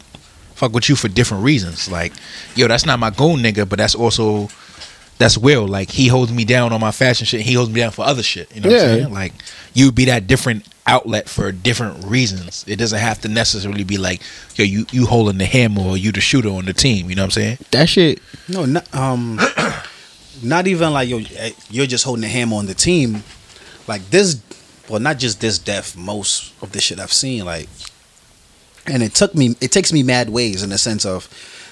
fuck with you for different reasons. Like, yo, that's not my goon nigga, but that's also that's Will. Like he holds me down on my fashion shit. He holds me down for other shit. You know what Yeah. I'm saying? Like you'd be that different outlet for different reasons. It doesn't have to necessarily be like, yo, you you holding the hammer or you the shooter on the team. You know what I'm saying? That shit. No, not um, not even like yo, eh, you're just holding the hammer on the team. Like this, well, not just this death. Most of the shit I've seen, like, and it took me, it takes me mad ways in the sense of,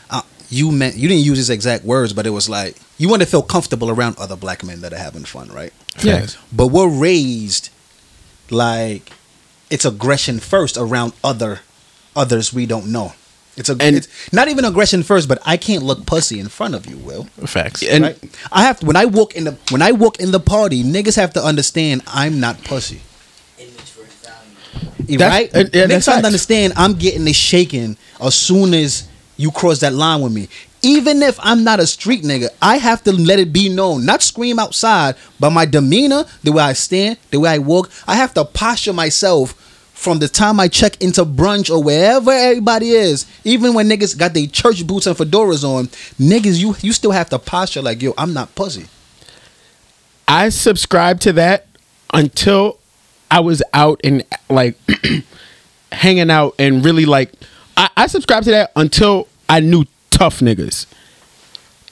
uh, you meant you didn't use these exact words, but it was like you want to feel comfortable around other black men that are having fun, right? Yes. But we're raised like it's aggression first around other others we don't know. It's a And- it's not even aggression first, but I can't look pussy in front of you, Will. Facts. And right? I have to, when I walk in the when I walk in the party, niggas have to understand I'm not pussy. That's- right? and- yeah, niggas have to understand I'm getting this shaking as soon as you cross that line with me. Even if I'm not a street nigga, I have to let it be known, not scream outside, but my demeanor, the way I stand, the way I walk, I have to posture myself from the time I check into brunch or wherever everybody is. Even when niggas got their church boots and fedoras on, niggas, you you still have to posture like, yo, I'm not pussy. I subscribed to that until I was out and like hanging out and really like I, I subscribed to that until I knew tough niggas.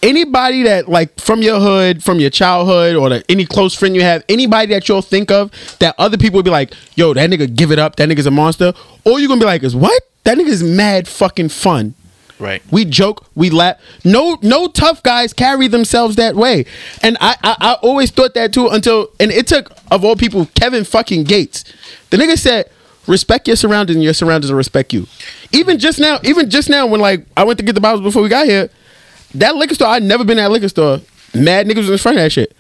Anybody that like from your hood, from your childhood, or the, any close friend you have, anybody that you'll think of that other people would be like, "Yo, that nigga give it up. That nigga's a monster," or you gonna be like, "Is what? That nigga's mad fucking fun." Right. We joke, we laugh. No, no tough guys carry themselves that way, and I, I, I always thought that too until, and it took of all people, Kevin fucking Gates. The nigga said, "Respect your surroundings, and your surroundings will respect you." Even just now, even just now, when like I went to get the bottles before we got here, that liquor store, I'd never been at a liquor store. Mad niggas was in front of that shit.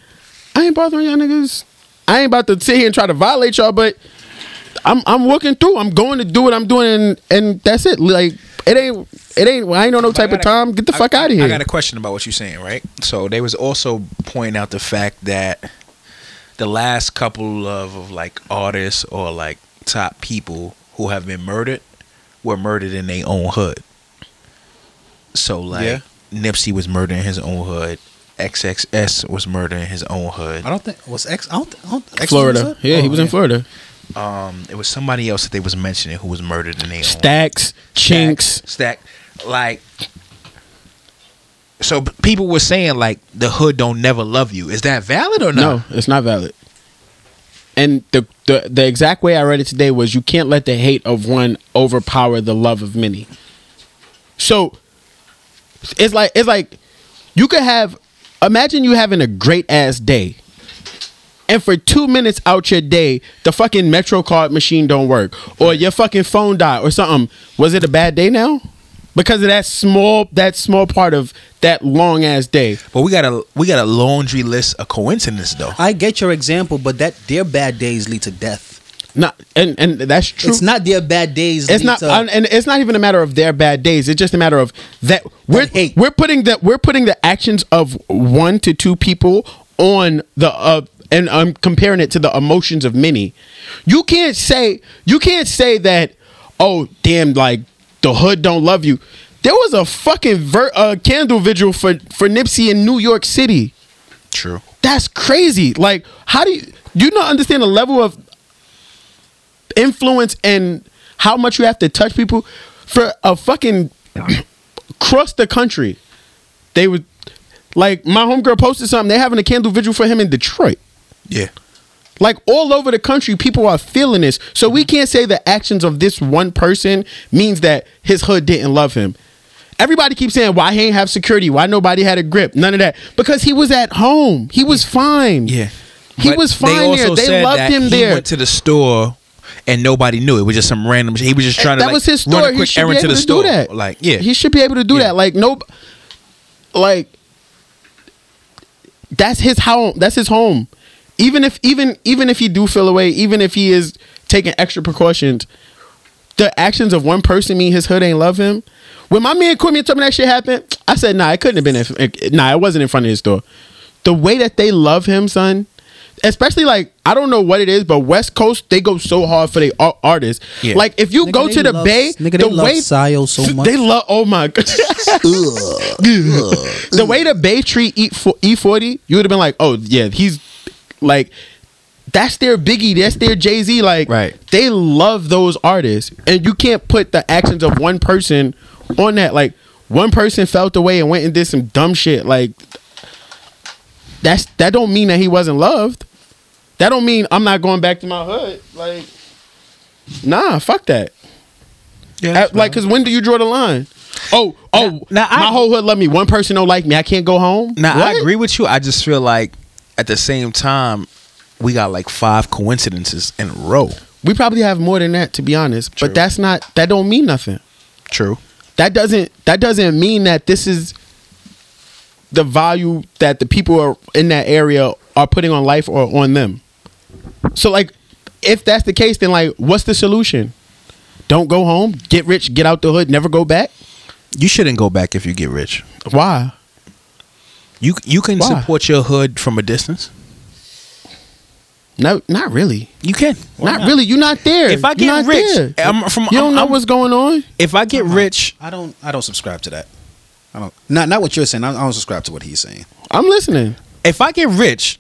I ain't bothering y'all niggas. I ain't about to sit here and try to violate y'all, but I'm I'm walking through. I'm going to do what I'm doing, and and that's it. Like it ain't it ain't. I ain't on no type of time. Get the fuck out of here. I got a question about what you're saying, right? So they was also pointing out the fact that the last couple of, of like artists or like top people who have been murdered were murdered in their own hood. So like Yeah. Nipsey was murdered in his own hood. XXS was murdered in his own hood. I don't think was X. I don't. I don't X was Florida. it? Yeah, he Oh, was in Florida. Um, it was somebody else that they was mentioning who was murdered in their own Stacks, chinks. stack like so people were saying like the hood don't never love you is that valid or No, not it's not valid. And the, the the exact way I read it today was you can't let the hate of one overpower the love of many. So it's like it's like you could have imagine you having a great ass day. and for two minutes out your day, the fucking Metro card machine don't work, or your fucking phone died, or something, was it a bad day now? Because of that small, that small part of that long ass day. But we got a we got a laundry list of coincidence though. I get your example, but that their bad days lead to death. Not, and and that's true. It's not their bad days. it's not to- and and it's not even a matter of their bad days it's just a matter of that we're hate. we're putting the we're putting the actions of one to two people on the uh and I'm comparing it to the emotions of many you can't say you can't say that oh damn like the hood don't love you there was a fucking ver- uh, candle vigil for for Nipsey in New York City True. that's crazy. Like, how do you do you not understand the level of influence and how much you have to touch people for a fucking across the country? They would like my homegirl posted something. They're having a candle vigil for him in Detroit. Yeah. Like all over the country, people are feeling this. So we mm-hmm. can't say the actions of this one person means that his hood didn't love him. Everybody keeps saying why he ain't have security, why nobody had a grip, none of that. Because he was at home. He was fine. Yeah. He But was fine they there. They loved him he there. went to the store and nobody knew. It was just some random. He was just trying to that like, was his run store. a He quick should be errand able to to, store. do that. Like yeah, he should be able to do Yeah. that. Like no, like that's his home. That's his home. Even if even even if he do feel away, even if he is taking extra precautions, the actions of one person mean his hood ain't love him. When my man called told me that shit happened, I said, "Nah, it couldn't have been. In, nah, it wasn't in front of his door." The way that they love him, son, especially like I don't know what it is, but West Coast they go so hard for their artists. Yeah. Like if you Nigga, go to the love- Bay, nigga, they the love way Sayo so much. they love. Oh my god. the way the Bay treat E forty, you would have been like, oh yeah, he's like. That's their Biggie. That's their Jay Z. Like, Right. they love those artists, and you can't put the actions of one person on that. Like, one person felt the way and went and did some dumb shit. Like, that's that don't mean that he wasn't loved. That don't mean I'm not going back to my hood. Like, nah, fuck that. yeah. Like, cause when do you draw the line? Oh, oh, Now- now I- my whole hood love me. One person don't like me. I can't go home. Now I agree with you. I just feel like at the same time we got like five coincidences in a row. We probably have more than that, to be honest. True. But that's not. That don't mean nothing. True. That doesn't. That doesn't mean that this is the value that the people are in that area are putting on life or on them. So, like, if that's the case, then like, what's the solution? Don't go home. Get rich. Get out the hood. Never go back. You shouldn't go back if you get rich. Why? You you can Why? support your hood from a distance. No, not really. You can. Not, really. You're not there. If I You're get not rich, there. I'm from- you don't I'm- know I'm- what's going on. If I get rich, I don't. I don't subscribe to that. I don't. Not not what you're saying. I don't, subscribe to what he's saying. I'm listening. if I get rich,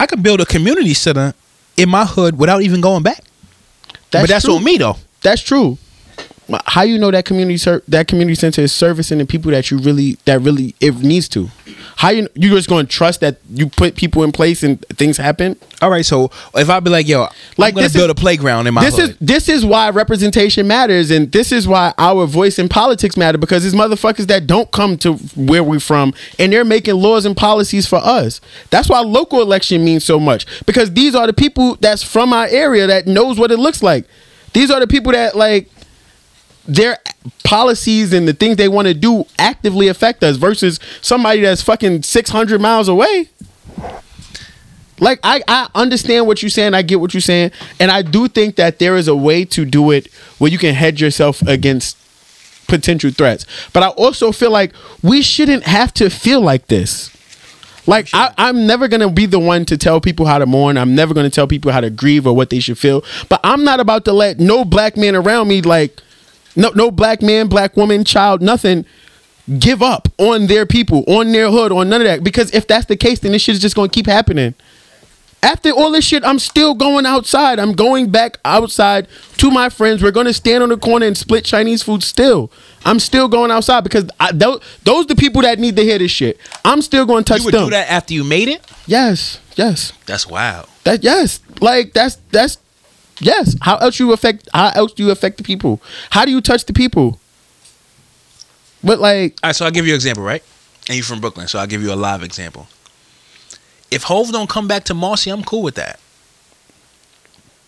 I could build a community center in my hood without even going back. but that's true. on me though. That's true. How you know that community ser- that community center is servicing the people that you really that really it needs to? How you you just going to trust that you put people in place and things happen? All right, so if I be like, yo, Like, I'm gonna this build is- a playground in my this hood. is this is why representation matters, and this is why our voice in politics matter because there's motherfuckers that don't come to where we're from, and they're making laws and policies for us. That's why local election means so much because these are the people that's from our area that knows what it looks like. These are the people that like their policies and the things they want to do actively affect us versus somebody that's fucking 600 miles away. Like I, I understand what you're saying. I get what you're saying, and I do think that there is a way to do it where you can hedge yourself against potential threats. But I also feel like we shouldn't have to feel like this. Like I, I'm never gonna be the one to tell people how to mourn. I'm never gonna tell people how to grieve or what they should feel. But I'm not about to let no black man around me like no no black man, black woman, child, nothing give up on their people, on their hood, on none of that. Because if that's the case, then this shit is just gonna keep happening. After all this shit, I'm still going outside. I'm going back outside to my friends. We're gonna stand on the corner and split Chinese food. Still, I'm still going outside because I, those those the people that need to hear this shit. I'm still going to touch you would them. do that after you made it? Yes, yes, That's wild. that yes. Like that's that's yes. How else you affect? How else do you affect the people? How do you touch the people? But like, All right, so I'll give you an example, right? And you're from Brooklyn, so I'll give you a live example. if Hove don't come back to Marcy, I'm cool with that.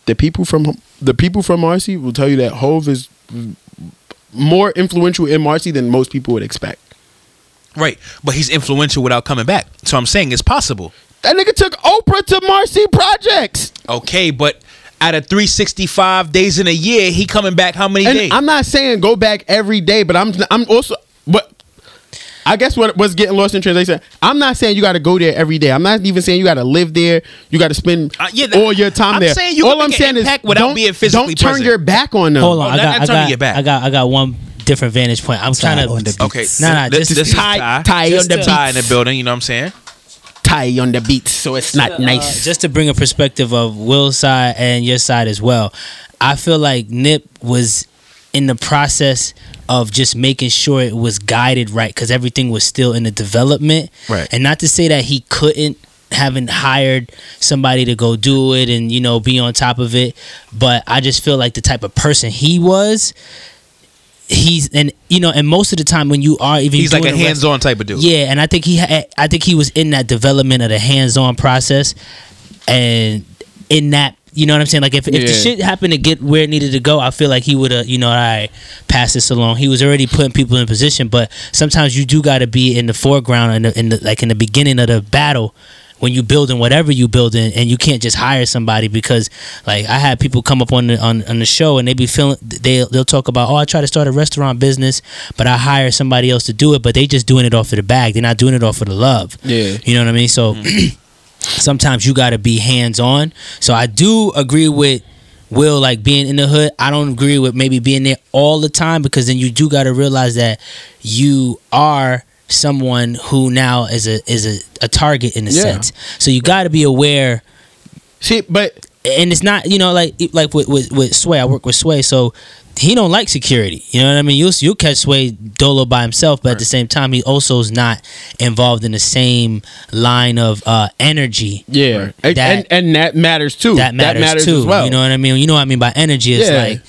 The people from the people from Marcy will tell you that Hove is more influential in Marcy than most people would expect. Right, but he's influential without coming back. So I'm saying it's possible. That nigga took Oprah to Marcy Projects. Okay, but out of 365 days in a year, he coming back how many And days? I'm not saying go back every day, but I'm I'm also but I guess what was getting lost in translation. I'm not saying you got to go there every day. I'm not even saying you got to live there. You got to spend Uh, yeah, that- all your time I'm there. saying you all can I'm saying is don't, being physically don't turn present. your back on them. Hold on, Oh, I got, I that's got, your back. I got, I got one different vantage point. I'm trying on the to. okay, Nah, nah, this, just- this Tie- Ty, tie Just on the Ty in the building. You know what I'm saying? Ty on the beats, so it's not Uh, nice. just to bring a perspective of Will's side and your side as well. I feel like Nip was in the process of just making sure it was guided right because everything was still in the development. Right. And not to say that he couldn't haven't hired somebody to go do it and you know be on top of it but i just feel like the type of person he was he's and you know and most of the time when you are even He's like a the rest- hands-on type of dude. yeah, and I think he had, eh, I think he was in that development of the hands-on process, and in that, you know what I'm saying. Like if, if the shit happened to get where it needed to go, I feel like he would have, you know, all right, pass this along. He was already putting people in position, but sometimes you do got to be in the foreground in the, in the like in the beginning of the battle. When you building whatever you building, and you can't just hire somebody because, like, I had people come up on the on, on the show and they be feeling they they'll talk about, oh, I try to start a restaurant business, but I hire somebody else to do it, but they just doing it off of the bag. They're not doing it off of the love. Yeah. You know what I mean? So mm-hmm. sometimes you got to be hands on. So I do agree with Will like being in the hood. I don't agree with maybe being there all the time because then you do got to realize that you are someone who now is a is a, a target in a Yeah. sense. So you got to be aware See, but and it's not you know like like with, with with Sway. I work with Sway, so he don't like security. You know what I mean? You'll you'll catch Sway dolo by himself, but at the same time, he also is not involved in the same line of uh, energy. yeah, and, That- and and that matters too. That matters, too. as well. You know what I mean? You know what I mean by energy. It's Yeah. like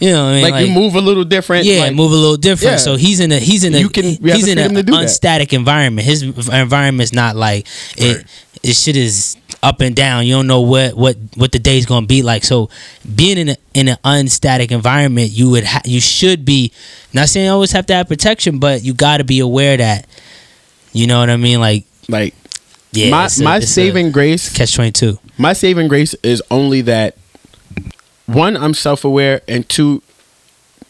you know what I mean? like, you move a little different. yeah, like, move a little different. Yeah. So he's in a he's in a You can- he's in an do that. unstatic environment. His environment's not like it. His shit is up and down. You don't know what what what the day's gonna be like. So being in a, in an unstatic environment, you would ha- you should be not saying you always have to have protection, but you got to be aware that you know what I mean. Like like yeah, my a- my saving grace catch twenty two. my saving grace is only that one i'm self-aware and two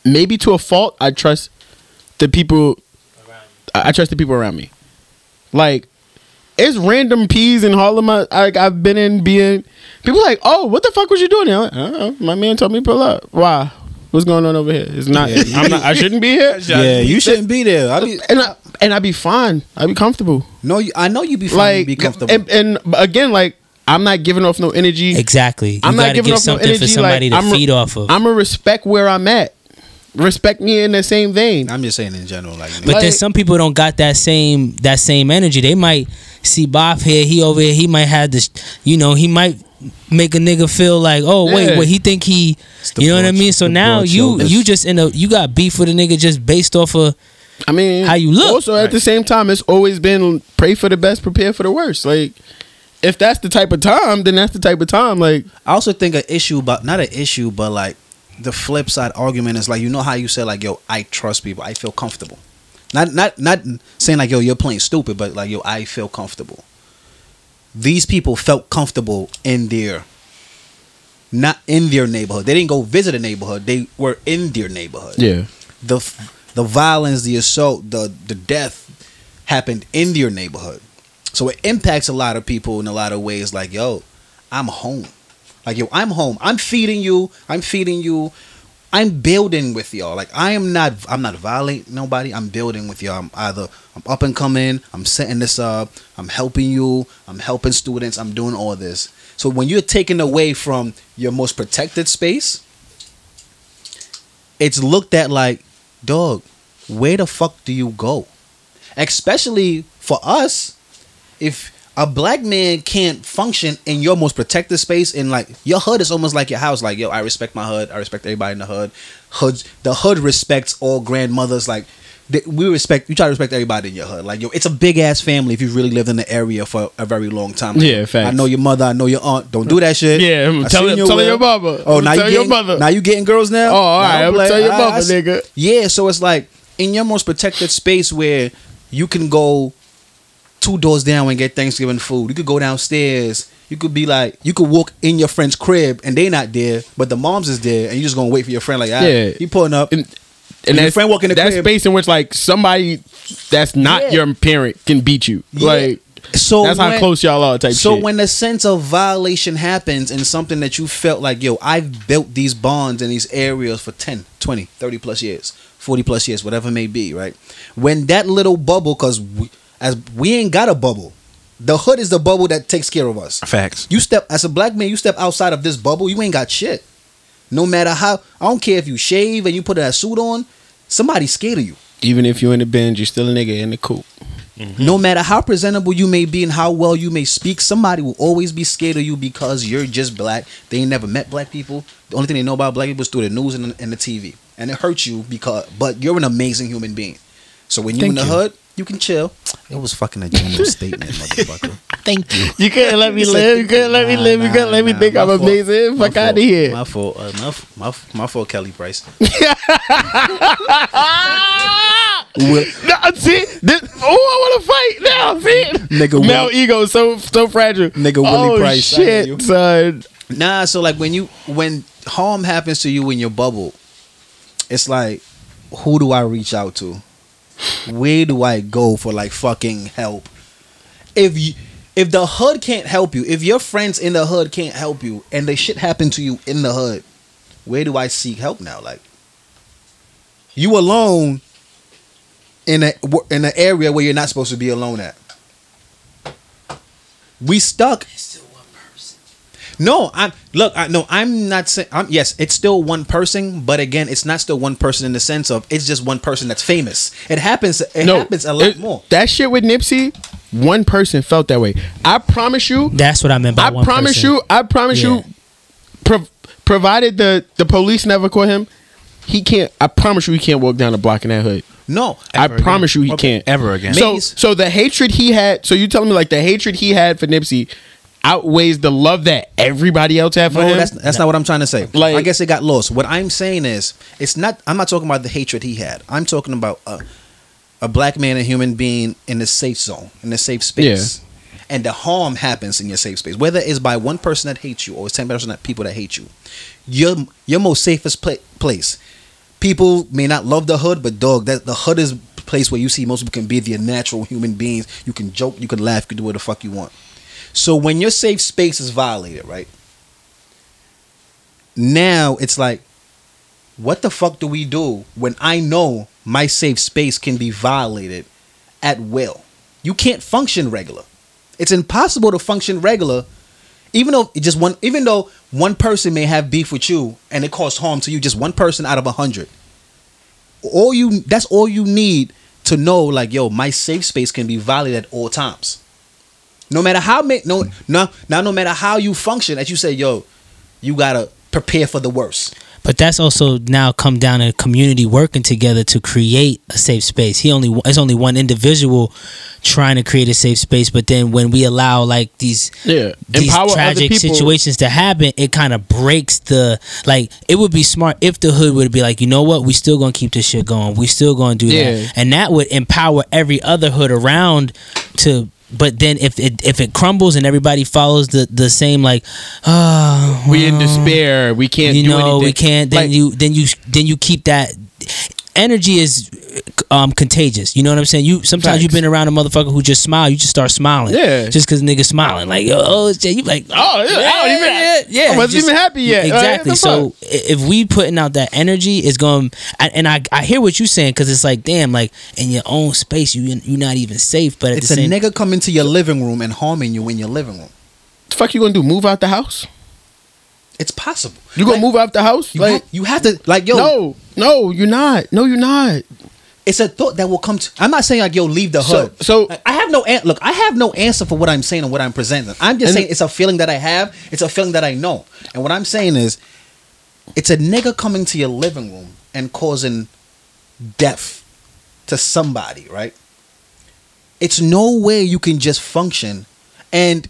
maybe to a fault i trust the people i I trust the people around me. Like it's random peas in harlem I, I, i've been in being people like oh what the fuck was you doing? There? I'm like, I don't know. my man told me pull up. Why? What's going on over here? It's not i'm not i shouldn't be here. Yeah, you shouldn't be there. I be and I, and i be fine. I'd be comfortable. No, I know you'd be fine, like be comfortable. and, and again like i'm not giving off no energy Exactly. You I'm not giving give off no energy. for somebody like, to I'm feed off of. I'm gonna respect where I'm at. Respect me in the same vein. I'm just saying in general, like, But Like- then some people don't got that same that same energy. They might see Bob here, he over here, he might have this you know, he might make a nigga feel like, oh wait, Yeah. what he think he you know what I mean? So now you shoulders. you just in a you got beef with a nigga just based off of I mean, How you look. Also, at the same time, it's always been pray for the best, prepare for the worst. Like, if that's the type of time, then that's the type of time. Like, I also think an issue, but not an issue, but like the flip side argument is like you know how you say like yo I trust people, I feel comfortable. Not not not saying like yo you're playing stupid, but like yo I feel comfortable. These people felt comfortable in their not in their neighborhood. They didn't go visit a neighborhood. They were in their neighborhood. yeah, The the violence, the assault, the the death happened in their neighborhood. So it impacts a lot of people in a lot of ways like yo, I'm home. Like yo, I'm home. I'm feeding you. I'm feeding you. I'm building with y'all. Like I am not. I'm not violating nobody. I'm building with y'all. I'm either I'm up and coming. I'm setting this up. I'm helping you. I'm helping students. I'm doing all this. So when you're taken away from your most protected space, it's looked at like, dog, where the fuck do you go? Especially for us, if a black man can't function in your most protected space and like your hood is almost like your house like yo i respect my hood i respect everybody in the hood hood the hood respects all grandmothers like we respect. You try to respect everybody in your hood. Like yo, it's a big ass family. If you really lived in the area for a very long time. Yeah, facts. I know your mother. I know your aunt. Don't do that shit. Yeah, I'm I telling- seen you your mama. Oh, I'm now you telling your getting, mother. Now you getting girls now. Oh, all Now right, don't I'm play. tell your ah, I s- nigga. Yeah, so it's like in your most protected space where you can go two doors down and get Thanksgiving food. You could go downstairs. You could be like, you could walk in your friend's crib and they not there, but the mom's is there, and you just gonna wait for your friend. Like, ah, Yeah. he pulling up. And, And your friend walk in the that crib. space in which like somebody that's not Yeah. your parent can beat you. Yeah. Like so that's how close y'all are. Type So shit. when the sense of violation happens and something that you felt like, yo, I've built these bonds in these areas for 10, 20, 30 plus years, 40 plus years, whatever it may be, right? When that little bubble, because we, as we ain't got a bubble, the hood is the bubble that takes care of us. Facts. You step as a black man, you step outside of this bubble, you ain't got shit. No matter how, I don't care if you shave and you put that suit on, somebody's scared of you. even if you in the binge, you're still a nigga in the coop. Mm-hmm. No matter how presentable you may be and how well you may speak, somebody will always be scared of you because you're just black. They ain't never met black people. The only thing they know about black people is through the news and, and the TV, and it hurts you because. But you're an amazing human being. So when you're in the you. hood, you can chill. It was fucking a general statement, motherfucker. Thank you. You couldn't let me He live. You couldn't let me live. You nah, couldn't let me nah, think my I'm fault. amazing. Fuck out of here. My fault. Uh, my, f- my, f- my fault, Kelly Price. No, see, this, oh, I want to fight now. See, Nigga, male Will- ego so so fragile. Nigga, Willie oh, Price, I. Shit, son. Nah, so like when you when harm happens to you in your bubble, it's like, who do I reach out to? Where do I go for like fucking help? If you if the hood can't help you, if your friends in the hood can't help you, and the shit happened to you in the hood, where do I seek help now? Like, you alone in a in an area where you're not supposed to be alone at. We stuck. No, I'm look. I, no, I'm not saying. I'm, yes, it's still one person, but again, it's not still one person in the sense of it's just one person that's famous. It happens. It no, happens a lot it- more. That shit with Nipsey, one person felt that way. I promise you. That's what I meant by I one promise person. you. I promise Yeah. you. Pro- provided the the police never caught him, he can't. I promise you, he can't walk down the block in that hood. No, I Ever promise you, he Okay. can't Ever again. So, Maze. so the hatred he had. So you telling me like the hatred he had for Nipsey outweighs the love that everybody else had for no, him? that's that's not what I'm trying to say. Like- I guess it got lost. What I'm saying is, it's not. I'm not talking about the hatred he had. I'm talking about a, a black man, a human being in the safe zone, in the safe space. And the harm happens in your safe space, whether it's by one person that hates you or it's ten percent of people that hate you. Your your most safest pla- place. People may not love the hood, but dog, that the hood is place where you see most people can be their natural human beings. You can joke, you can laugh, you can do what the fuck you want. So when your safe space is violated, right? Now it's like, what the fuck do we do when I know my safe space can be violated at will? You can't function regular. It's impossible to function regular, even though just one. Even though one person may have beef with you and it caused harm to you, just one person out of a hundred. All you that's all you need to know. Like, yo, my safe space can be violated at all times. No matter how ma- no no now no matter how you function, as you say, yo, you gotta prepare for the worst. But that's also now come down to community working together to create a safe space. He only it's only one individual trying to create a safe space, but then when we allow like these Yeah. these Empower tragic situations to happen, it kind of breaks the like. It would be smart if the hood would be like, you know what, we still gonna keep this shit going. We still gonna do Yeah. that, and that would empower every other hood around to. But then if it if it crumbles and everybody follows the the same like, oh, we in despair. We can't. you do know anything. we can't then Like, you then you then you keep that energy is um contagious you know what i'm saying you sometimes Facts. you've been around a motherfucker who just smile you just start smiling Yeah. just because nigga smiling like oh shit you like Oh, yeah, I don't even- yeah, yeah I wasn't just- even happy yet. Exactly what so i- if we putting out that energy it's going and and i i hear what you're saying because it's like damn like in your own space you you're not even safe but at It's the a same nigga coming to your living room and harming you in your living room. the fuck you gonna do? Move out the house? It's possible. You gonna Like, move out the house? You, Like have, you have to like yo. no, no, you're not. No, you're not. It's a thought that will come to. I'm not saying like yo leave the So- hood. so- Like, I have no an- look. I have no answer for what I'm saying and what I'm presenting. I'm just And- saying it's a feeling that I have. It's a feeling that I know. And what I'm saying is, it's a nigga coming to your living room and causing death to somebody, right? It's no way you can just function. And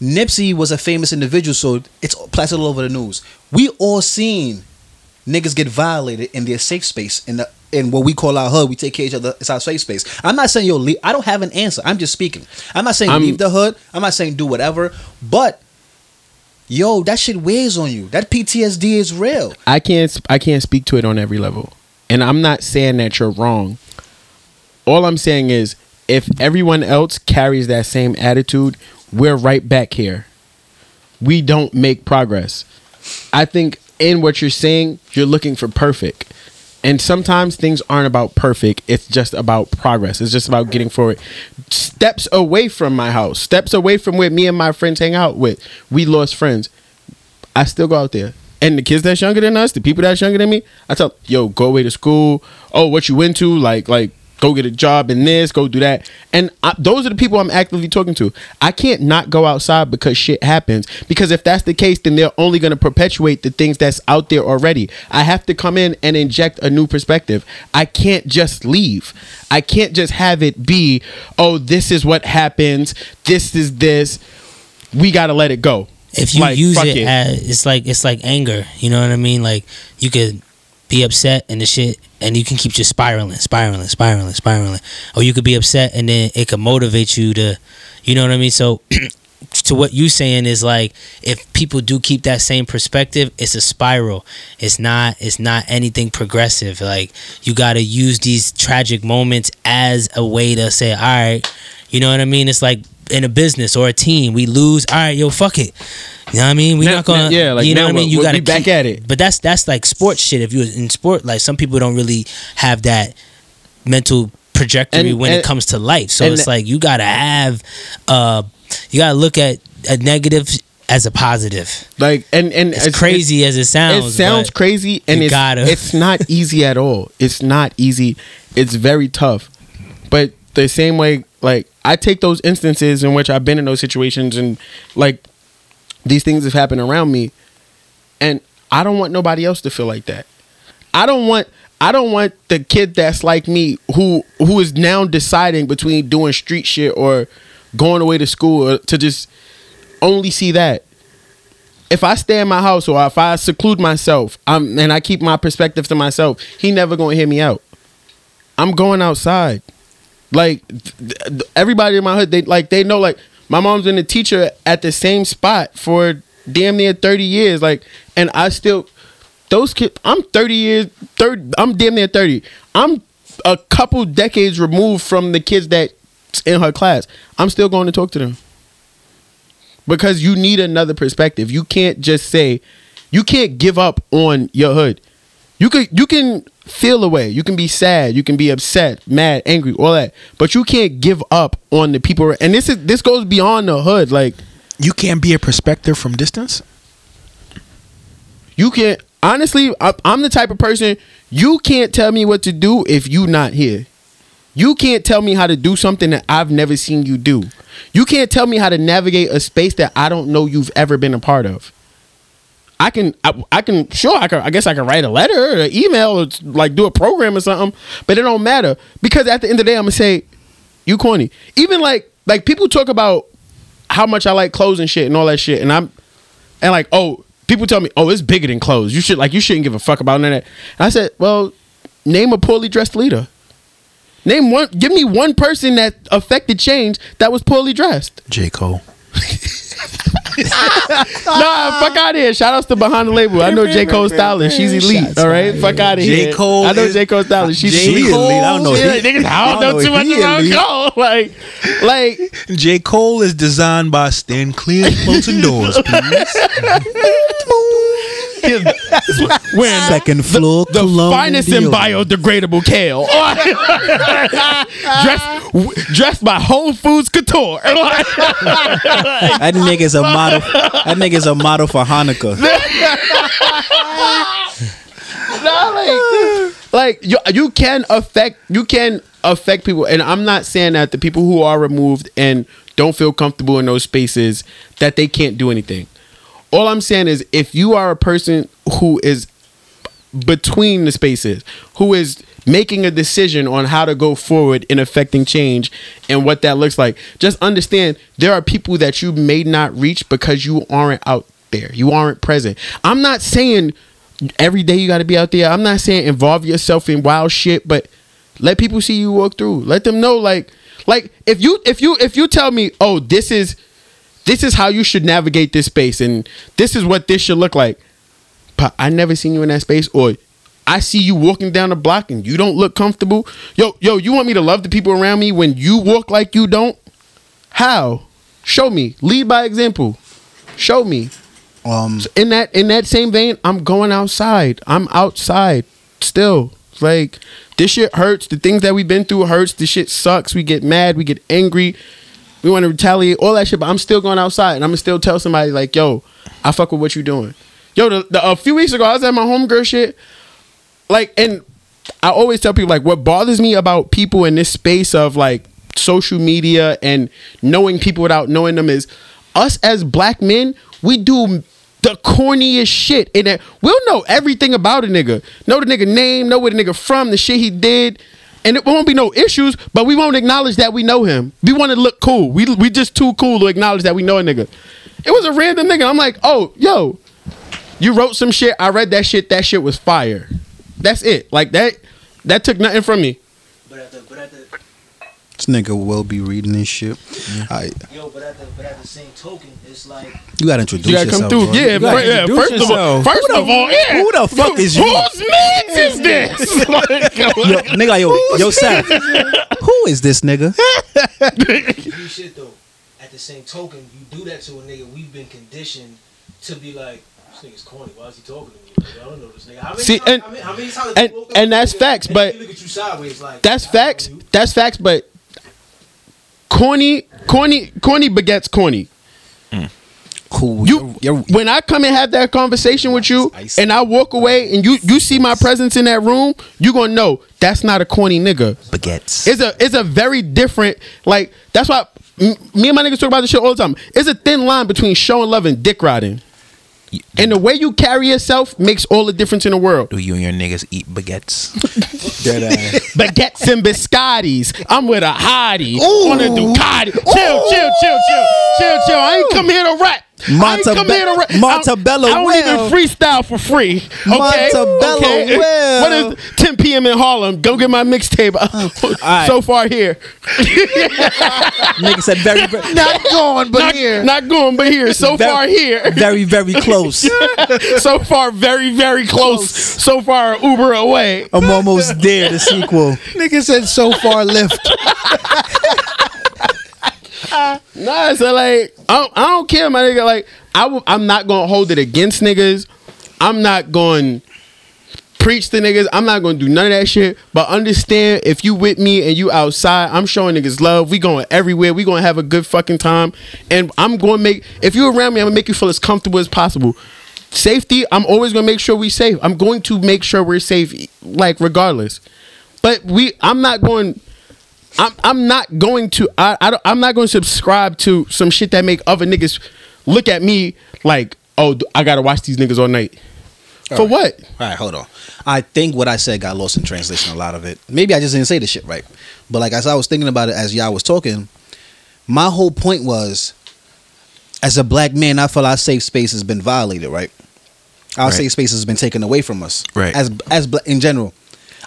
Nipsey was a famous individual, so it's plastered all over the news. We all seen niggas get violated in their safe space in the in what we call our hood. We take care of each other. It's our safe space. I'm not saying yo leave. I don't have an answer. I'm just speaking. I'm not saying I'm- leave the hood. I'm not saying do whatever. But yo, that shit weighs on you. That PTSD is real. I can't I can't speak to it on every level. And I'm not saying that you're wrong. All I'm saying is if everyone else carries that same attitude, we're right back here. We don't make progress. I think in what you're saying, you're looking for perfect. And sometimes things aren't about perfect. It's just about progress. It's just about getting forward. Steps away from my house, steps away from where me and my friends hang out with. We lost friends. I still go out there. And the kids that's younger than us, the people that's younger than me, I tell, yo, go away to school. Oh, what you into? Like, like, go get a job in this, go do that. And I, those are the people I'm actively talking to. I can't not go outside because shit happens. Because if that's the case, then they're only going to perpetuate the things that's out there already. I have to come in and inject a new perspective. I can't just leave. I can't just have it be, oh, this is what happens. This is this. We got to let it go. if you Like, use fuck it, as it's like it's like anger you know what i mean like you could be upset and the shit and you can keep just spiraling spiraling spiraling spiraling. Or you could be upset and then it could motivate you to you know what i mean? So to what you saying is like if people do keep that same perspective it's a spiral. It's not it's not anything progressive. Like you got to use these tragic moments as a way to say all right you know what i mean? It's like in a business or a team we lose all right yo fuck it you know what I mean? We're Now- not gonna, now- yeah, like you know now what I mean. You we got to back at it. But that's that's like sports shit. If you in sport, like some people don't really have that mental trajectory And- when it comes to life. So it's like you gotta have, uh, you gotta look at a negative as a positive. Like, and, and As crazy as it sounds, it sounds crazy and it's, gotta. it's not easy at all it's not easy it's very tough but the same way like i take those instances in which i've been in those situations and like these things have happened around me and i don't want nobody else to feel like that i don't want i don't want the kid that's like me who who is now deciding between doing street shit or going away to school to just only see that if I stay in my house or if I seclude myself, I'm and I keep my perspective to myself, he never gonna hear me out. I'm going outside. Like everybody in my hood, they like they know like my mom's been a teacher at the same spot for damn near 30 years. Like, and I still those kids I'm 30 years third I'm damn near 30. I'm a couple decades removed from the kids that's in her class. I'm still going to talk to them because you need another perspective. You can't just say you can't give up on your hood. You could you can feel away. You can be sad. You can be upset, mad, angry, all that. But you can't give up on the people. And this is this goes beyond the hood. Like You can't be a perspective from distance. you can't. Honestly, I, I'm the type of person you can't tell me what to do if you not here. You can't tell me how to do something that I've never seen you do. You can't tell me how to navigate a space that I don't know you've ever been a part of. I can, I, I can, sure, I can. I guess I can write a letter or email or like do a program or something, but it don't matter because at the end of the day, I'm gonna say, you corny. Even like, like people talk about how much I like clothes and shit and all that shit, and I'm, and like, oh, people tell me, oh, it's bigger than clothes. You should like, you shouldn't give a fuck about none of that. And I said, well, name a poorly dressed leader. Name one. Give me one person that affected change that was poorly dressed. J. Cole. Nah, fuck out of here. Shout outs to behind the label. I know J Cole styling. She's elite. Shots all right, fuck out of here. J. Cole I know J Cole styling. She's J. elite. Cole- I don't know Yeah, he- niggas, I don't I know don't too know much about elite. Cole. Like, like J. Cole is designed by Stan Clear and closing doors, please. wearing Second floor, the Colombian finest in biodegradable kale. dressed, dressed by Whole Foods Couture. That nigga's a model. That nigga's a model for Hanukkah. Nah, like, like you, you can affect you can affect people, and I'm not saying that the people who are removed and don't feel comfortable in those spaces that they can't do anything. All I'm saying is, if you are a person who is between the spaces, who is making a decision on how to go forward in affecting change and what that looks like. Just understand there are people that you may not reach because you aren't out there. You aren't present. I'm not saying every day you got to be out there. I'm not saying involve yourself in wild shit, but let people see you walk through. Let them know like like if you if you if you tell me, "Oh, this is this is how you should navigate this space and this is what this should look like." But I never seen you in that space or I see you walking down the block and you don't look comfortable. Yo, yo, you want me to love the people around me when you walk like you don't? How? Show me. Lead by example. Show me. Um, In that in that same vein, I'm going outside. I'm outside still. Like this shit hurts. The things that we've been through hurts. The shit sucks. We get mad. We get angry. We want to retaliate. All that shit. But I'm still going outside, and I'm gonna still tell somebody like, "Yo, I fuck with what you doing." Yo, the, the, a few weeks ago, I was at my homegirl shit. Like, and I always tell people like, what bothers me about people in this space of like social media and knowing people without knowing them is us as black men. We do the corniest shit in that uh, we'll know everything about a nigga, know the nigga name, know where the nigga from, the shit he did, and it won't be no issues. But we won't acknowledge that we know him. We want to look cool. We we just too cool to acknowledge that we know a nigga. It was a random nigga. I'm like, oh, yo, you wrote some shit. I read that shit. That shit was fire. That's it. Like that. That took nothing from me. But at the but at the this nigga will be reading this shit. I, yo, but at the but at the same token, it's like you gotta introduce You gotta come yourself, through. bro. Yeah, You gotta fir- yeah. introduce First of all, first Who of the- all, yeah. Who the fuck is you? Whose man's is this? Like, Yo, nigga, like, yo, yo, Seth. Who is this nigga? you shit though. At the same token, you do that to a nigga. We've been conditioned to be like, this nigga's corny. Why is he talking to me? I don't know this nigga. How many See, and- how many, how many times and- you walked and that's facts, but he look at you sideways like That's facts. That's facts. But corny, corny, corny begets corny. Hmm. Who You, you're, you're, when I come and have that conversation with you, and I walk away, and you you see my presence in that room, you gonna know that's not a corny nigga. baguettes. It's a it's a very different like that's why m- me and my niggas talk about this shit all the time. It's a thin line between showing love and dick riding. And the way you carry yourself makes all the difference in the world. Do you and your niggas eat baguettes? Baguettes and biscottis. I'm with a hottie on a Ducati. Chill, chill, chill, chill, chill, chill. I ain't come here to rap. I ain't come Montabe- here to rap. Montebello I don't, I don't Will. even freestyle for free. Okay. Montebello okay. Will. What is 10 p.m. in Harlem? Go get my mixtape. right. so far here. nigga said very, very, Not going, but Not, here. not going, but here. So Very- far here. very, very close. so far very, very close. So far Uber away. I'm almost there. The sequel. Nigga said so far left. Nah, so like I don't, I don't care, my nigga. Like I w- I'm not gonna hold it against niggas. I'm not to preach to niggas. I'm not gonna do none of that shit. But understand if you with me and you outside, I'm showing niggas love. We going everywhere. We gonna have a good fucking time. And I'm gonna make if you around me, I'm gonna make you feel as comfortable as possible. Safety, I'm always gonna make sure we safe. I'm going to make sure we're safe, like regardless. But we, I'm not going. I'm I'm not going to I, I I'm not going to subscribe to some shit that make other niggas look at me like oh I gotta watch these niggas all night. For what? All right, hold on. I think what I said got lost in translation. A lot of it. Maybe I just didn't say the shit right. But like as I was thinking about it as y'all was talking, my whole point was, as a black man, I feel our safe space has been violated. Right. Our Right. safe space has been taken away from us. Right. As as in general,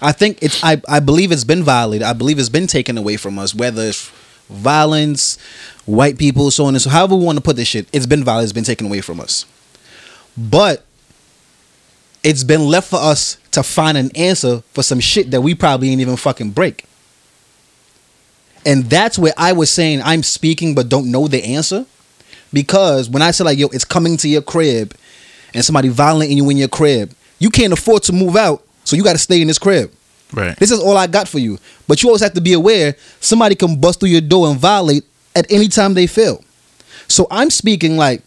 I think it's. I I believe it's been violated. I believe it's been taken away from us. Whether it's violence, white people, so on and so. However we want to put this shit, it's been violated. It's been taken away from us. But it's been left for us to find an answer for some shit that we probably ain't even fucking break. And that's where I was saying I'm speaking but don't know the answer. Because when I say like, yo, it's coming to your crib and somebody violating you in your crib, you can't afford to move out, so you gotta stay in this crib. Right. This is all I got for you. But you always have to be aware somebody can bust through your door and violate at any time they feel. So I'm speaking like,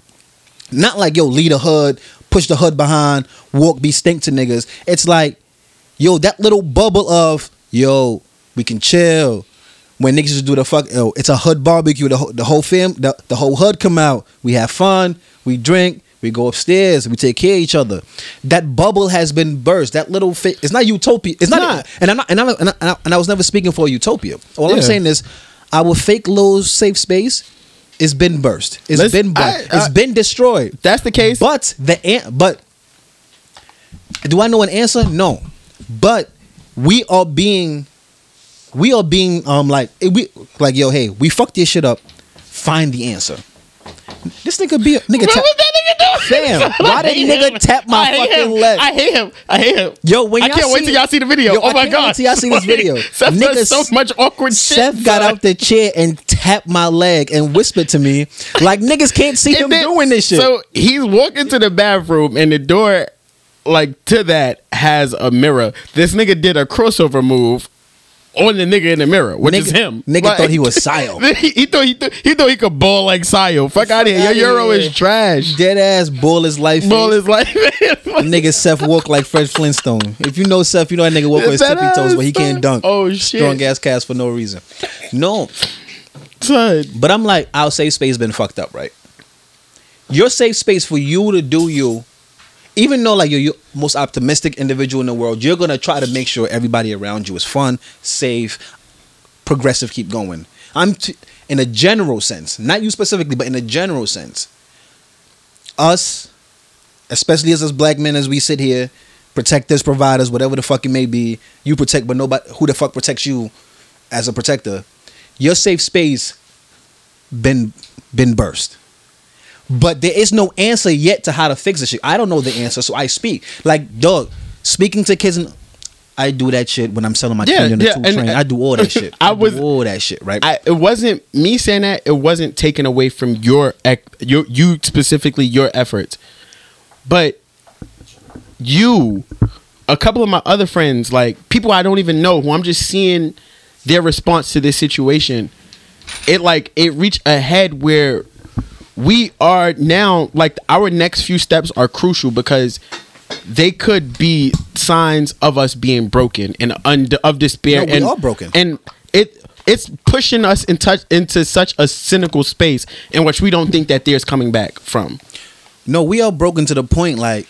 not like, yo, lead a hood, push the hood behind, walk, be stink to niggas. It's like, yo, that little bubble of, yo, we can chill. When niggas just do the fuck, yo, it's a hood barbecue. The whole, the whole fam, the, the whole hood come out. We have fun. We drink. We go upstairs. We take care of each other. That bubble has been burst. That little fi- it's not utopia. It's not. Nah. And I'm not. And, I'm, and, I, and I was never speaking for utopia. All I'm saying is, our fake little safe space it's been burst. It's Let's- been. I- burst. it's I- been destroyed. That's the case. But the an- but do I know an answer? No. But we are being we are being um like eh, we like yo hey we fucked this shit up. Find the answer. This nigga be a nigga What tap. was that nigga doing? Fam, why did nigga him. tap my I fucking him. leg? I hate him. I hate him. Yo, when I y'all can't wait till y'all see the video. Yo, oh I my can't god! wait till y'all see this video. Seth does so much awkward shit. Seth got out the chair and tapped my leg and whispered to me like niggas can't see him then- doing this shit. So he's walking to the bathroom, and the door, like to that, has a mirror. This nigga did a crossover move on the nigga in the mirror, which Nigga- is him. nigga thought he was Sio. he, he thought he, th- he thought he could ball like Sio. Fuck out of here. Your Euro is trash. Dead ass ball his life. Ball is like Nigga Seth walk like Fred Flintstone. If you know Seth, you know that nigga walk with his tippy toes, but he can't dunk. Oh, shit. Strong ass cast for no reason. No, son. but I'm like, our safe space been fucked up, right? Your safe space for you to do you, even though like you're your most optimistic individual in the world, you're gonna try to make sure everybody around you is fun, safe, progressive, keep going. I'm t- in a general sense, not you specifically, but in a general sense. Us, especially as us black men, as we sit here, protectors, providers, whatever the fuck it may be, you protect, but nobody, who the fuck protects you as a protector? Your safe space been been burst. But there is no answer yet to how to fix this shit. I don't know the answer, so I speak. Like, dog, speaking to kids and I do that shit when I'm selling my Yeah, candy on the yeah, two and- train. I do all that shit. I do was- all that shit, right? I, it wasn't me saying that. It wasn't taken away from your your you specifically your efforts, but you, a couple of my other friends, like people I don't even know, who I'm just seeing their response to this situation. It like it reached a head where we are now like our next few steps are crucial because they could be signs of us being broken and un- of despair No, we and are broken. and it it's pushing us in touch into such a cynical space in which we don't think that there's coming back from no, we are broken to the point, like,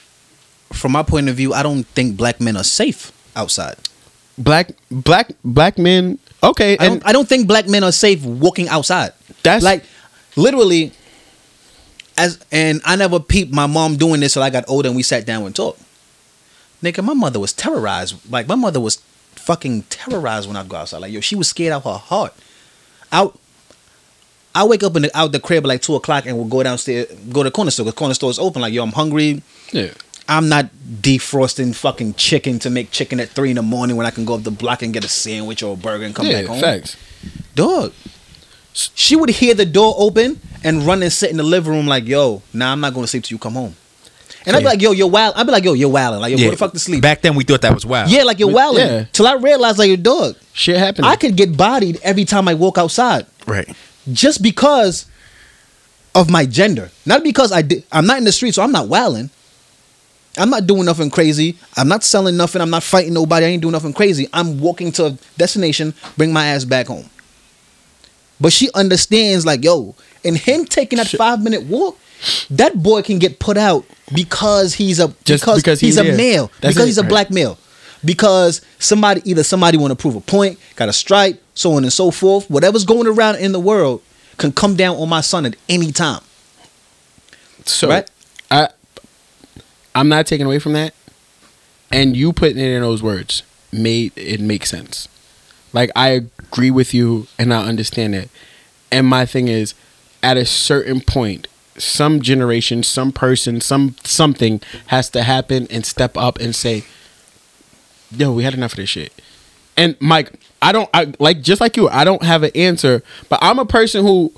from my point of view, I don't think black men are safe outside. black black black men okay I and don't, I don't think black men are safe walking outside. That's- like literally as and I never peeped my mom doing this till I got older and we sat down and talked. Nigga, my mother was terrorized. Like my mother was fucking terrorized when I go outside. Like yo, she was scared out her heart. Out I wake up in the, out the crib at like two o'clock and we'll go downstairs, go to the corner store. The corner store is open. Like yo, I'm hungry. yeah I'm not defrosting fucking chicken to make chicken at three in the morning when I can go up the block and get a sandwich or a burger and come yeah back home. Yeah, facts Dog. She would hear the door open and run and sit in the living room like, yo, nah, I'm not going to sleep till you come home. And I'd be like, yo, you're wild. I'd be like, yo, you're wilding. Like, yo, go the fuck to sleep. Back then, we thought that was wild. yeah, like you're wilding. Yeah. Till I realized, like, your dog, shit happened I could get bodied every time I walk outside Right. just because of my gender. Not because I did. I'm not in the street, so I'm not wilding. I'm not doing nothing crazy. I'm not selling nothing. I'm not fighting nobody. I ain't doing nothing crazy. I'm walking to a destination, bring my ass back home. But she understands, like, yo, and him taking that five minute walk, that boy can get put out because he's a Just because, because he's he's a male. That's because it, he's a right. black male. Because somebody either somebody want to prove a point, got a stripe, so on and so forth. Whatever's going around in the world can come down on my son at any time. so Right. i i'm not taking away from that and you putting it in those words made it make sense like i agree with you and i understand it. And my thing is at a certain point some generation some person some something has to happen and step up and say yo we had enough of this shit. And mike i don't I, like just like you i don't have an answer but i'm a person who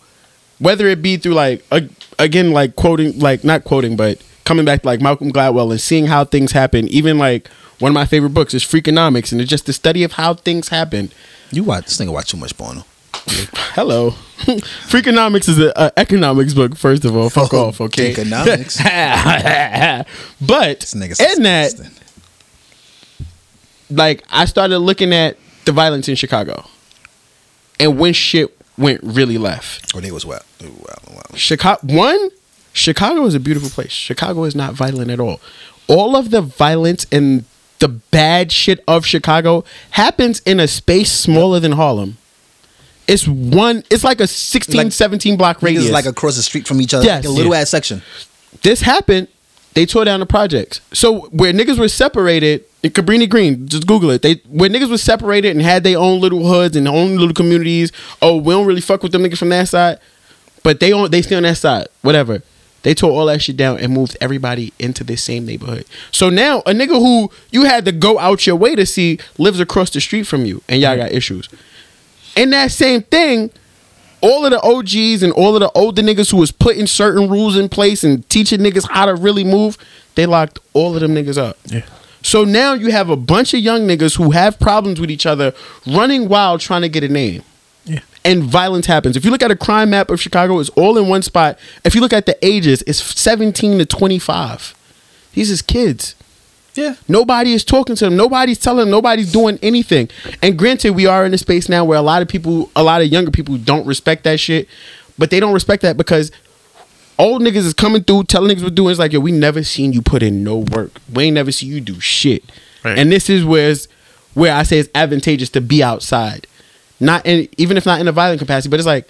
whether it be through like a, again like quoting like not quoting but coming back to like malcolm gladwell and seeing how things happen even like one of my favorite books is freakonomics and it's just the study of how things happen You watch this nigga watch too much porno. hello freakonomics is a, a economics book first of all fuck Oh, off okay economics. but in that like I started looking at the violence in Chicago, and when shit went really left. Oh, it was wild. Was wild, wild. Chicago one, Chicago is a beautiful place. Chicago is not violent at all. All of the violence and the bad shit of Chicago happens in a space smaller than Harlem. It's one. It's like a 16, Like- 17 block radius. is like across the street from each other. Yes. like a little Yeah. ass section. this happened. They tore down the projects. So where niggas were separated in Cabrini Green, just Google it. They where niggas were separated and had their own little hoods and their own little communities. Oh, we don't really fuck with them niggas from that side, but they on they stay on that side. Whatever. They tore all that shit down and moved everybody into this same neighborhood. So now a nigga who you had to go out your way to see lives across the street from you, and y'all mm-hmm. got issues. And that same thing, all of the OGs and all of the older niggas who was putting certain rules in place and teaching niggas how to really move, they locked all of them niggas up. Yeah. So now you have a bunch of young niggas who have problems with each other running wild trying to get a name. And violence happens. If you look at a crime map of Chicago, it's all in one spot. If you look at the ages, it's 17 to 25. These is kids. Yeah. Nobody is talking to them. Nobody's telling them. Nobody's doing anything. And granted, we are in a space now where a lot of people, a lot of younger people don't respect that shit. But they don't respect that because old niggas is coming through telling niggas what doing. It's like, yo, we never seen you put in no work. We ain't never seen you do shit. Right. And this is where where I say it's advantageous to be outside. Not in, even if not in a violent capacity, but it's like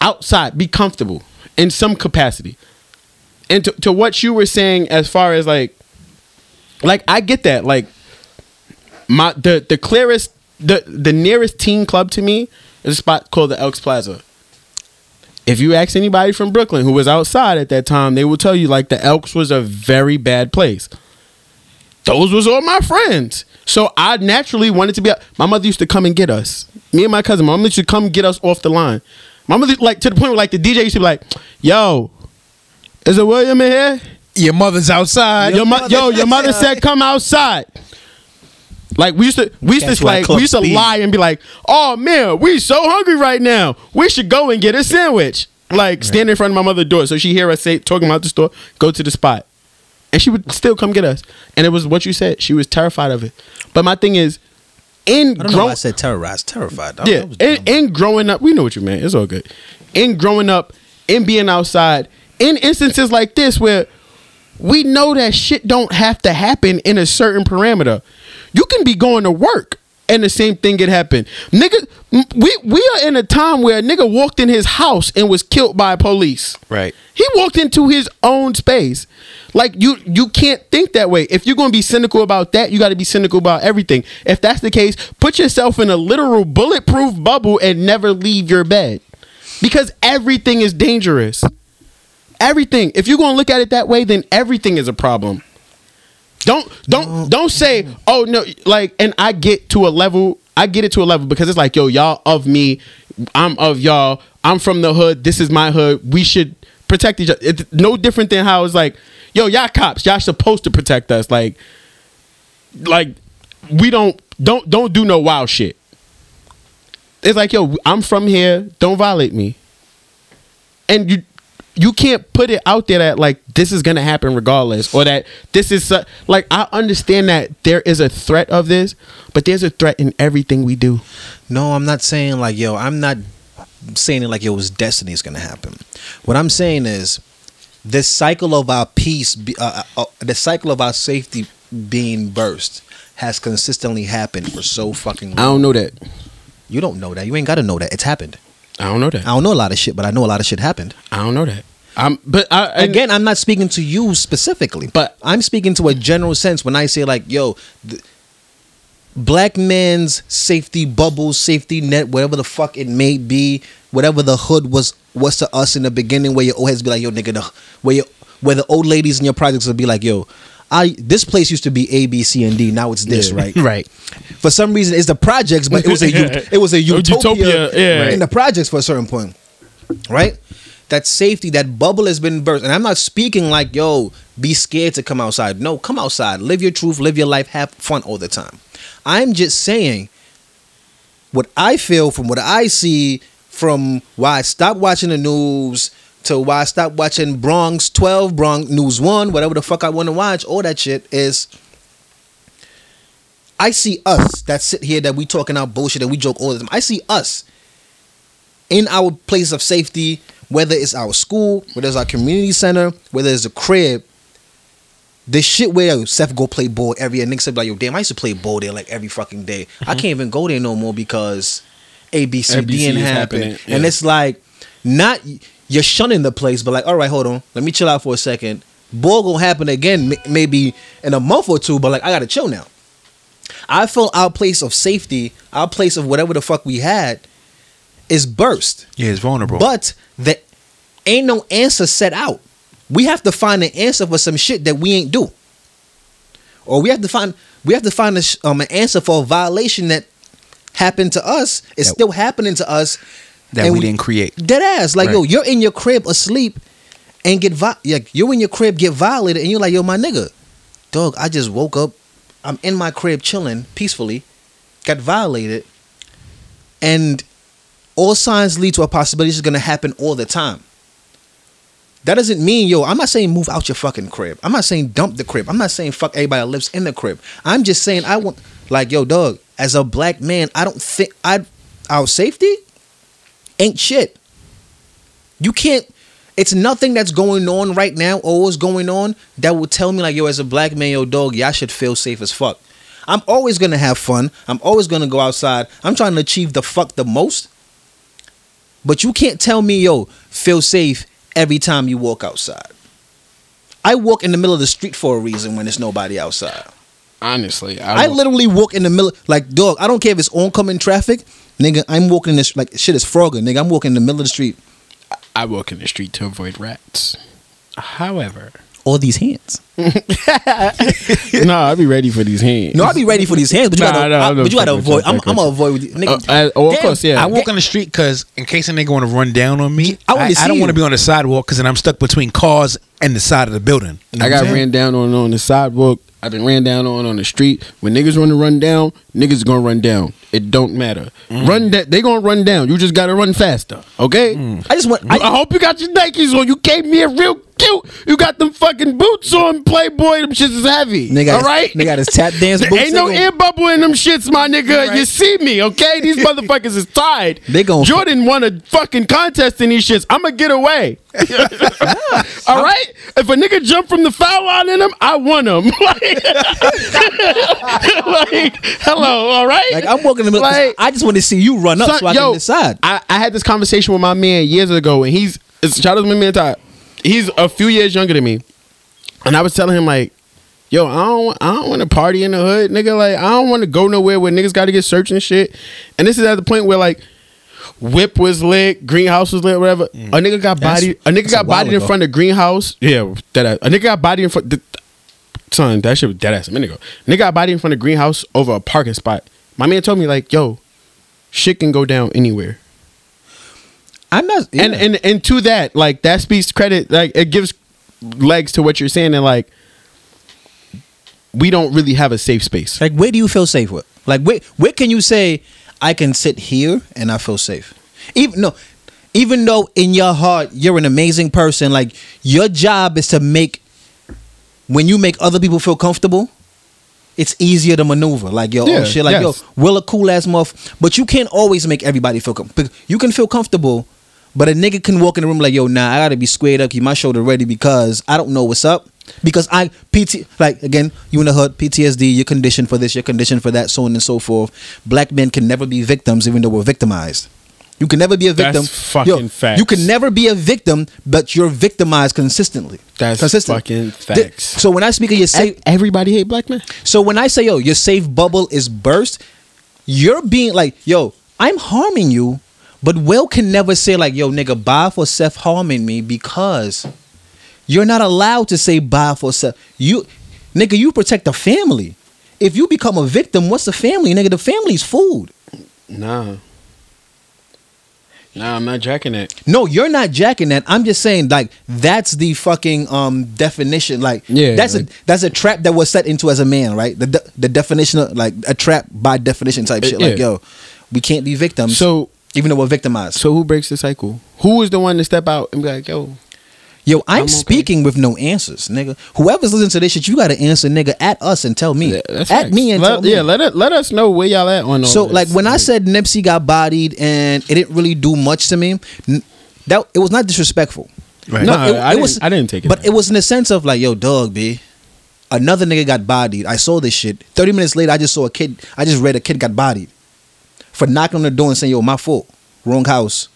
outside, be comfortable in some capacity. And to, to what you were saying as far as like like I get that. Like my the the clearest the the nearest teen club to me is a spot called the Elks Plaza. If you ask anybody from Brooklyn who was outside at that time, they will tell you like the Elks was a very bad place. Those was all my friends. So I naturally wanted to be. My mother used to come and get us. Me and my cousin, my mother used to come get us off the line. My mother like to the point where like the DJ used to be like, yo, is it William in here? Your mother's outside. Your mo- yo, your mother said come outside. Like we used to, we used That's to like, we used to Speed- lie and be like, "Oh man, we so hungry right now. We should go and get a sandwich." Like stand in front of my mother's door, so she hear us say talking about the store, go to the spot, and she would still come get us. And it was what you said. She was terrified of it. But my thing is, in I don't know grow- why I said terrorized. Terrified. I- yeah, in, in growing up, we know what you meant. It's all good. In growing up, in being outside, in instances like this where we know that shit don't have to happen in a certain parameter. You can be going to work and the same thing could happen. Nigga, we we are in a time where a nigga walked in his house and was killed by police. Right. He walked into his own space. Like you you can't think that way. If you're going to be cynical about that, you got to be cynical about everything. If that's the case, put yourself in a literal bulletproof bubble and never leave your bed. Because everything is dangerous. Everything. If you're going to look at it that way, then everything is a problem. Don't don't don't say, "Oh no," like and I get to a level, I get it to a level because it's like, "Yo, y'all of me, I'm of y'all. I'm from the hood. This is my hood. We should protect each other." It's no different than how it's like, "Yo, y'all cops, y'all supposed to protect us." Like like we don't don't don't do no wild shit. It's like, "Yo, I'm from here. Don't violate me." And you you can't put it out there that like this is gonna happen regardless, or that this is su- like I understand that there is a threat of this, but there's a threat in everything we do. No, I'm not saying like yo. I'm not saying it like it was destiny is gonna happen. What I'm saying is this cycle of our peace, uh, uh, uh, the cycle of our safety being burst has consistently happened for so fucking long. I don't know that. You don't know that. You ain't got to know that. It's happened. I don't know that. I don't know a lot of shit, but I know a lot of shit happened. I don't know that. I'm, but I, Again, I'm not speaking to you specifically, But- I'm speaking to a general sense when I say like, yo, th- black man's safety bubble, safety net, whatever the fuck it may be, whatever the hood was was to us in the beginning, where your old heads be like, yo, nigga, the, where your where the old ladies in your projects would be like, yo. I this place used to be A B C and D. Now it's this, Yeah. right? Right. For some reason, it's the projects, but it was a it was a utopia, Utopia, yeah. in the projects for a certain point, right? That safety, that bubble has been burst, and I'm not speaking like yo, be scared to come outside. No, come outside, live your truth, live your life, have fun all the time. I'm just saying what I feel from what I see from why I stopped watching the news to why I stopped watching Bronx 12, Bronx News 1, whatever the fuck I want to watch, all that shit is I see us that sit here that we talking out bullshit and we joke all the time. I see us in our place of safety whether it's our school, whether it's our community center, whether it's a crib, the shit where yo, Seth go play ball every year. Niggas say like, yo, damn, I used to play ball there like every fucking day. I mm-hmm. can't even go there no more because A, B, C, D ABC ain't is happen. happening, And it's like not you're shunning the place, but like, all right, hold on, let me chill out for a second. Ball gonna happen again, m- maybe in a month or two, but like I gotta chill now. I feel our place of safety, our place of whatever the fuck we had, is burst. Yeah, it's vulnerable. But the ain't no answer set out. We have to find an answer for some shit that we ain't do, or we have to find we have to find a, um, an answer for a violation that happened to us. It's That- still happening to us. that and we, didn't create. Dead ass, like yo, you're in your crib asleep and get vi- like you're in your crib get violated, and you're like, yo, my nigga, dog, I just woke up. I'm in my crib chilling peacefully, got violated, and all signs lead to a possibility this is gonna happen all the time. That doesn't mean, yo, I'm not saying move out your fucking crib. I'm not saying dump the crib. I'm not saying fuck everybody that lives in the crib. I'm just saying I want like, yo, dog, as a black man, I don't think I our safety ain't shit. You can't it's nothing that's going on right now or what's going on that will tell me like, yo, as a black man, yo, dog, y'all should feel safe as fuck. I'm always gonna have fun. I'm always gonna go outside. I'm trying to achieve the fuck the most. But you can't tell me, yo, feel safe every time you walk outside. I walk in the middle of the street for a reason when there's nobody outside. Honestly, I will- literally walk in the middle, like dog. I don't care if it's oncoming traffic, nigga. I'm walking in this like shit is Frogger, nigga. I'm walking in the middle of the street. I walk in the street to avoid rats. However, All these hands. no, I'll be ready for these hands. No, I'll be ready for these hands, but you Nah, gotta, no, I- but you gotta avoid. I'm, I'm gonna avoid with you, nigga. Uh, uh, oh, of Damn, course, yeah. I walk on the street because in case a nigga want to run down on me, I I, wanna I, see don't want to be on the sidewalk because then I'm stuck between cars and the side of the building. You know I got saying? ran down on on the sidewalk. I've been ran down on on the street. When niggas want to run down, niggas gonna run down. It don't matter. Mm. Run that they gonna run down. You just gotta run faster. Okay. I just want. I, I, hope you got your Nikes on. You came here real cute. You got them fucking boots on, Playboy. Them shits is heavy. nigga, all right. Nigga got his tap dance boots. ain't no nigga. air bubble in them shits, my nigga. You see me, okay? These motherfuckers is tied. They gon' Jordan won a fucking contest in these shits. I'ma get away. All right? If a nigga jump from the foul line in them, I want them. like, like, hello, all right? Like I'm walking in the middle. Like- I just want to see you run up Son, so I yo, can decide. I, I had this conversation with my man years ago, and he's it's, shout out to my man Todd. He's a few years younger than me, and I was telling him like, "Yo, I don't, I don't want to party in the hood, nigga. Like, I don't want to go nowhere where niggas got to get searched and shit." And this is at the point where like. Whip was lit, Greenhouse was lit, whatever. Mm. A nigga got That's- bodied. A nigga a got while in front of Greenhouse. Yeah, that ass. A nigga got bodied in front. The, son, that shit was dead ass a minute ago. Nigga got bodied in front of Greenhouse over a parking spot. My man told me like, "Yo, shit can go down anywhere." I'm not. And yeah. and and to that, like that speaks credit. Like it gives legs to what you're saying, and like we don't really have a safe space. Like, where do you feel safe with? Like, where where can you say I can sit here and I feel safe? Even no, even though in your heart you're an amazing person, like your job is to make when you make other people feel comfortable. It's easier to maneuver. Like yo, oh, Yeah, oh shit, like yes. yo, Will a cool ass muff. But you can't always make everybody feel comfortable. You can feel comfortable, but a nigga can walk in the room like yo, nah, I gotta be squared up, keep my shoulder ready because I don't know what's up. Because I PT like again, you in the hood, PTSD, you're conditioned for this, you're conditioned for that, so on and so forth. Black men can never be victims, even though we're victimized. You can never be a victim. That's fucking facts. You can never be a victim, but you're victimized consistently. That's Consistent. fucking Th- facts. So when I speak of your safe, Everybody hate black men. so when I say yo, your safe bubble is burst, you're being like yo, I'm harming you, but Will can never say like yo, nigga, bye for Seth harming me because you're not allowed to say bye for Seth. You, nigga, you protect the family. If you become a victim, what's the family, nigga? The family's food. Nah. Nah, I'm not jacking it. No, you're not jacking that. I'm just saying, like, that's the fucking um definition. Like, Yeah, that's like- a that's a trap that was set into as a man, right? The de- the definition of like a trap by definition type shit. Like, yeah. yo, we can't be victims. So even though we're victimized. so who breaks the cycle? Who is the one to step out and be like, yo, yo, I'm, I'm okay. speaking with no answers, nigga. Whoever's listening to this shit, you got to answer, nigga, at us and tell me, Yeah, that's at facts. me and let, tell me. Yeah, let it, let us know where y'all at on all So this. like when I said Nipsey got bodied and it didn't really do much to me, that it was not disrespectful. Right. No, I didn't- I didn't take it But that it was in the sense of like, yo, dog, b. Another nigga got bodied. I saw this shit. Thirty minutes later, I just saw a kid. I just read a kid got bodied for knocking on the door and saying, "Yo, my fault, wrong house."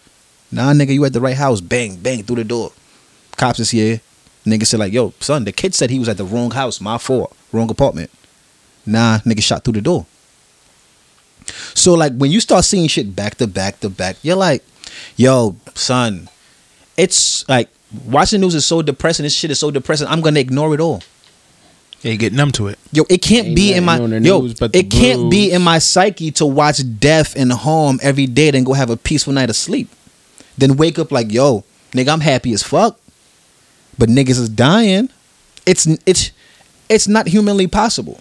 Nah, nigga, you at the right house. Bang, bang through the door. Cops is here. Nigga said like, "Yo, son, the kid said he was at the wrong house. My fault, wrong apartment." Nah, nigga shot through the door. So like when you start seeing shit back to back to back, you're like, "Yo, son, it's like watching news is so depressing. This shit is so depressing. I'm gonna ignore it all. Yeah, you get numb to it. Yo, it can't Ain't be in my nothing yo. news but It can't be in my psyche to watch death and harm every day, then go have a peaceful night of sleep. Then wake up like, yo, nigga, I'm happy as fuck, but niggas is dying. It's it's it's not humanly possible.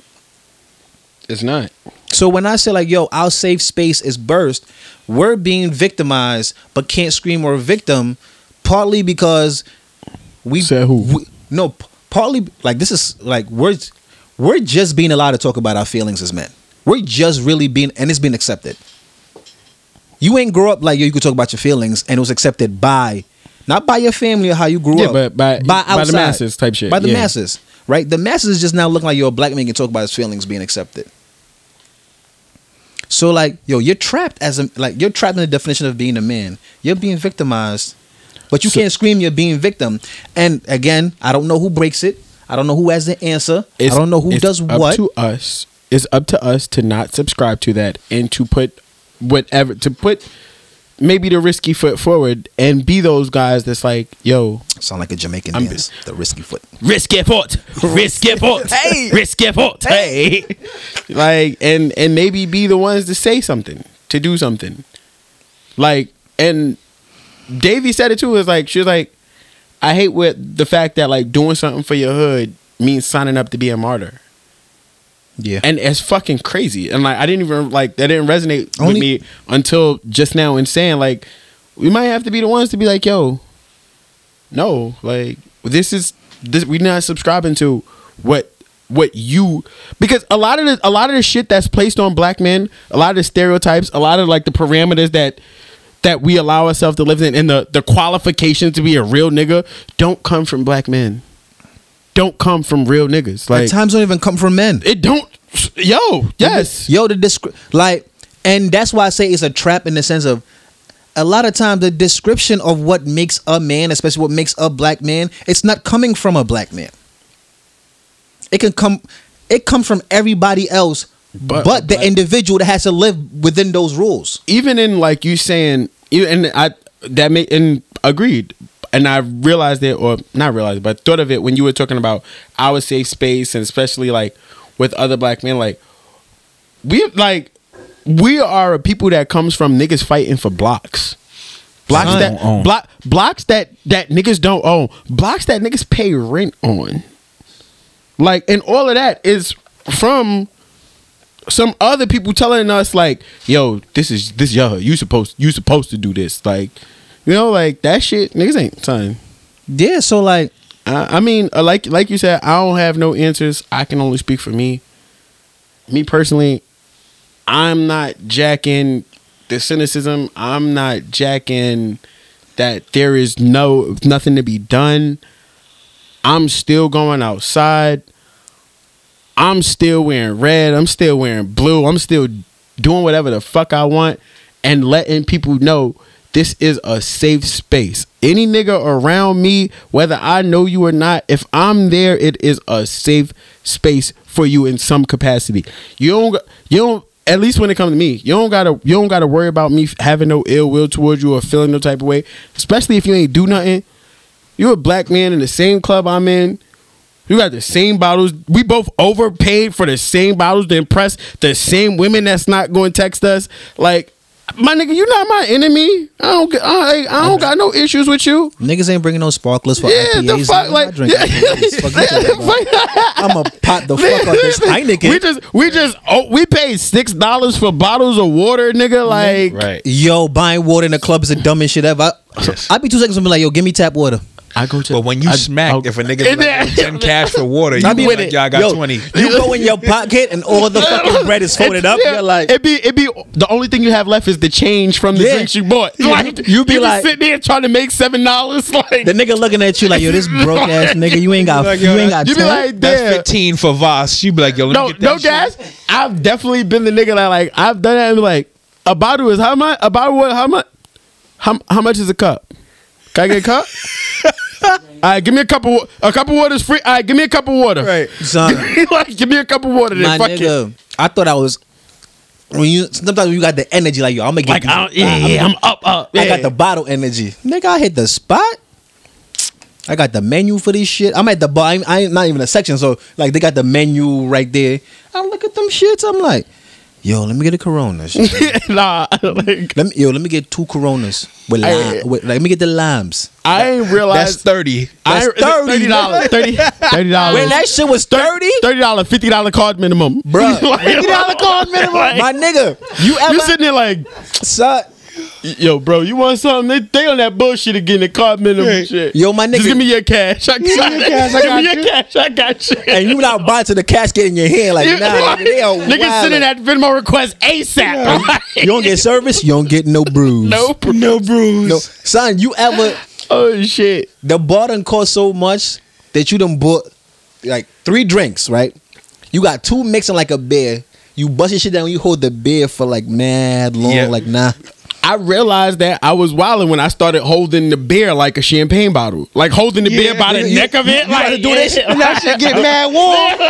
It's not. So when I say like, yo, our safe space is burst, we're being victimized, but can't scream we're a victim, partly because we Said who? we- no, p- partly like this is like we're we're just being allowed to talk about our feelings as men. We're just really being, and it's being accepted. You ain't grow up like yo, you could talk about your feelings, and it was accepted by, not by your family or how you grew Yeah, up, but by- by the outside. masses type shit, by the yeah. masses, right? The masses is just now looking like yo, a black man can talk about his feelings being accepted. So like, yo, you're trapped as a like you're trapped in the definition of being a man. You're being victimized, but you So- can't scream you're being victim. And again, I don't know who breaks it. I don't know who has the answer. I don't know who it's does up what. to us. It's up to us to not subscribe to that and to put whatever to put maybe the risky foot forward and be those guys that's like, yo, Sound like a Jamaican I'm dance. The risky foot. risky foot, risky foot, hey, risky foot, hey, like and and maybe be the ones to say something, to do something, like and Davey said it too. Is like she was like, I hate with the fact that like doing something for your hood means signing up to be a martyr. Yeah. and it's fucking crazy. And like I didn't even like that didn't resonate Only- with me until just now in saying like we might have to be the ones to be like, yo, no, like this is this we're not subscribing to what what you because a lot of the a lot of the shit that's placed on black men, a lot of the stereotypes, a lot of like the parameters that that we allow ourselves to live in and the the qualifications to be a real nigga don't come from black men. Don't come from real niggas. At Like times don't even come from men. it don't yo, yes. Yo, the descri- like, and that's why I say it's a trap in the sense of a lot of times the description of what makes a man, especially what makes a black man, it's not coming from a black man. It can come, it comes from everybody else, but, But- the but- individual that has to live within those rules. even in like you saying even and I that made and agreed and I realized it or not realized but thought of it when you were talking about our safe space and especially like with other black men like we like we are a people that comes from niggas fighting for blocks blocks Son. that block blocks that that niggas don't own blocks that niggas pay rent on like and all of that is from some other people telling us like, "Yo, this is this hood. You supposed you supposed to do this." Like, you know, like that shit. Niggas ain't son. Yeah, so like, I, I mean, uh, like like you said, I don't have no answers. I can only speak for me. Me personally, I'm not jacking the cynicism. I'm not jacking that there is no nothing to be done. I'm still going outside. I'm still wearing red. I'm still wearing blue. I'm still doing whatever the fuck I want and letting people know this is a safe space. Any nigga around me, whether I know you or not, if I'm there, it is a safe space for you in some capacity. You don't you don't at least when it comes to me, you don't gotta you don't gotta worry about me having no ill will towards you or feeling no type of way. Especially if you ain't do nothing. You're a black man in the same club I'm in. You got the same bottles. We both overpaid for the same bottles to impress the same women that's not going to text us. Like, my nigga, you not my enemy. I don't. get- I, I don't got no issues with you. niggas ain't bringing no sparklers for Yeah, IPAs. the fuck, I'm like, not drinking IPAs. Fuck you talking about? I'm gonna pop the fuck out this Heineken. We just, we just, oh, we paid six dollars for bottles of water, nigga. Like, Right. Yo, buying water in the club is the dumbest shit ever. I, Yes. I'd be two seconds and be like, yo, give me tap water. I go to. But when you I- smack, I'll- if a nigga like, ten cash for water, you be be like, y'all got yo, twenty. You go in your pocket and all the fucking bread is folded up. Yeah, You're like, it be it be the only thing you have left is the change from the Yeah. drinks you bought. Yeah, Like you be like- sitting there trying to make seven dollars. Like the nigga looking at you like, yo, this broke ass nigga, you ain't got, Like, you yo, ain't got you be 10? like, That's fifteen for Voss. You be like, yo, let No, me get that no shit. gas. I've definitely been the nigga that like I've done that and like a bottle is how much? A bottle what? How much? How how much is a cup? Can I get a cup? All right, give me a cup of a cup of water is free. All right, give me a cup of water. Right. Son, like, give me a cup of water. Then my fuck it. nigga, I thought I was, when you, sometimes when you got the energy, like, yo, I'm gonna get Like, I don't, yeah, yeah, I'm up, up. I got the bottle energy. Nigga, I hit the spot. I got the menu for this shit. I'm at the bar. I ain't, I ain't not even a section, so like they got the menu right there. I look at them shits. I'm like, yo, let me get a Corona. nah, like, let me, yo, let me get two Coronas with, Hey. lime, with let me get the limes. I ain't That's realized. thirty. That's 30, thirty dollars. Thirty dollars. When that shit was thirty, Thirty dollar, fifty dollar card minimum, Bruh. Fifty dollar card minimum. my nigga, you ever you sitting there like, son, yo, bro, you want something? They, they on that bullshit again. The card minimum Right. shit. Yo, my nigga, Just give me your cash. I got, your cash, I give me your cash. I got you. and you not buy to the casket in your hand like You- nah, nigga, they are Niggas sending that Venmo request ASAP. You don't get service, you don't get no bruise. nope. No bruise. No, son, you ever Oh shit. the bar done cost so much that you done bought like three drinks, right? You got two mixing like a beer. You bust your shit down. You hold the beer for like mad long. Yeah. Like nah, I realized that I was wilding when I started holding the beer like a champagne bottle, like holding the beer by the you- neck of it. you like gotta do that shit. That shit get mad warm.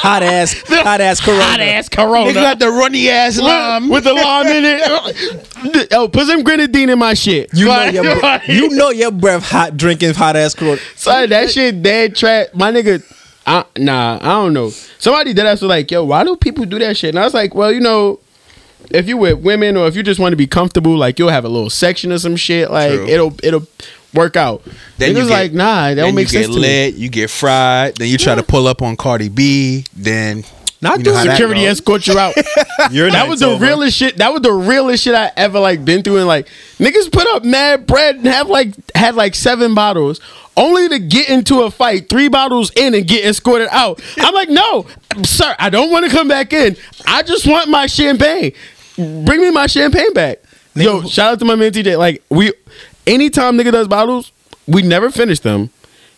hot ass, hot ass Corona. Hot ass Corona. Nigga got the runny ass lime. with the lime in it. Yo, oh, put some grenadine in my shit. You know your like- you know your breath hot drinking hot ass Corona. Son, that shit dead trash. My nigga, I, nah, I don't know. Somebody did ask was like, yo, why do people do that shit? And I was like, well, you know, if you with women or if you just want to be comfortable, like you'll have a little section or some shit. Like True. it'll it'll work out. Then you get- like, nah, that don't make you sense get to me. lit, you get fried, then you try to pull up on Cardi B, then Not you know that Security escort you out. Your that was the realest shit. That was the realest shit I ever like been through. And like niggas put up mad bread and have like had like seven bottles, only to get into a fight, three bottles in and get escorted out. I'm like, no, sir, I don't want to come back in. I just want my champagne. Bring me my champagne back. Yo, shout out to my man TJ. Like we, anytime nigga does bottles, we never finish them.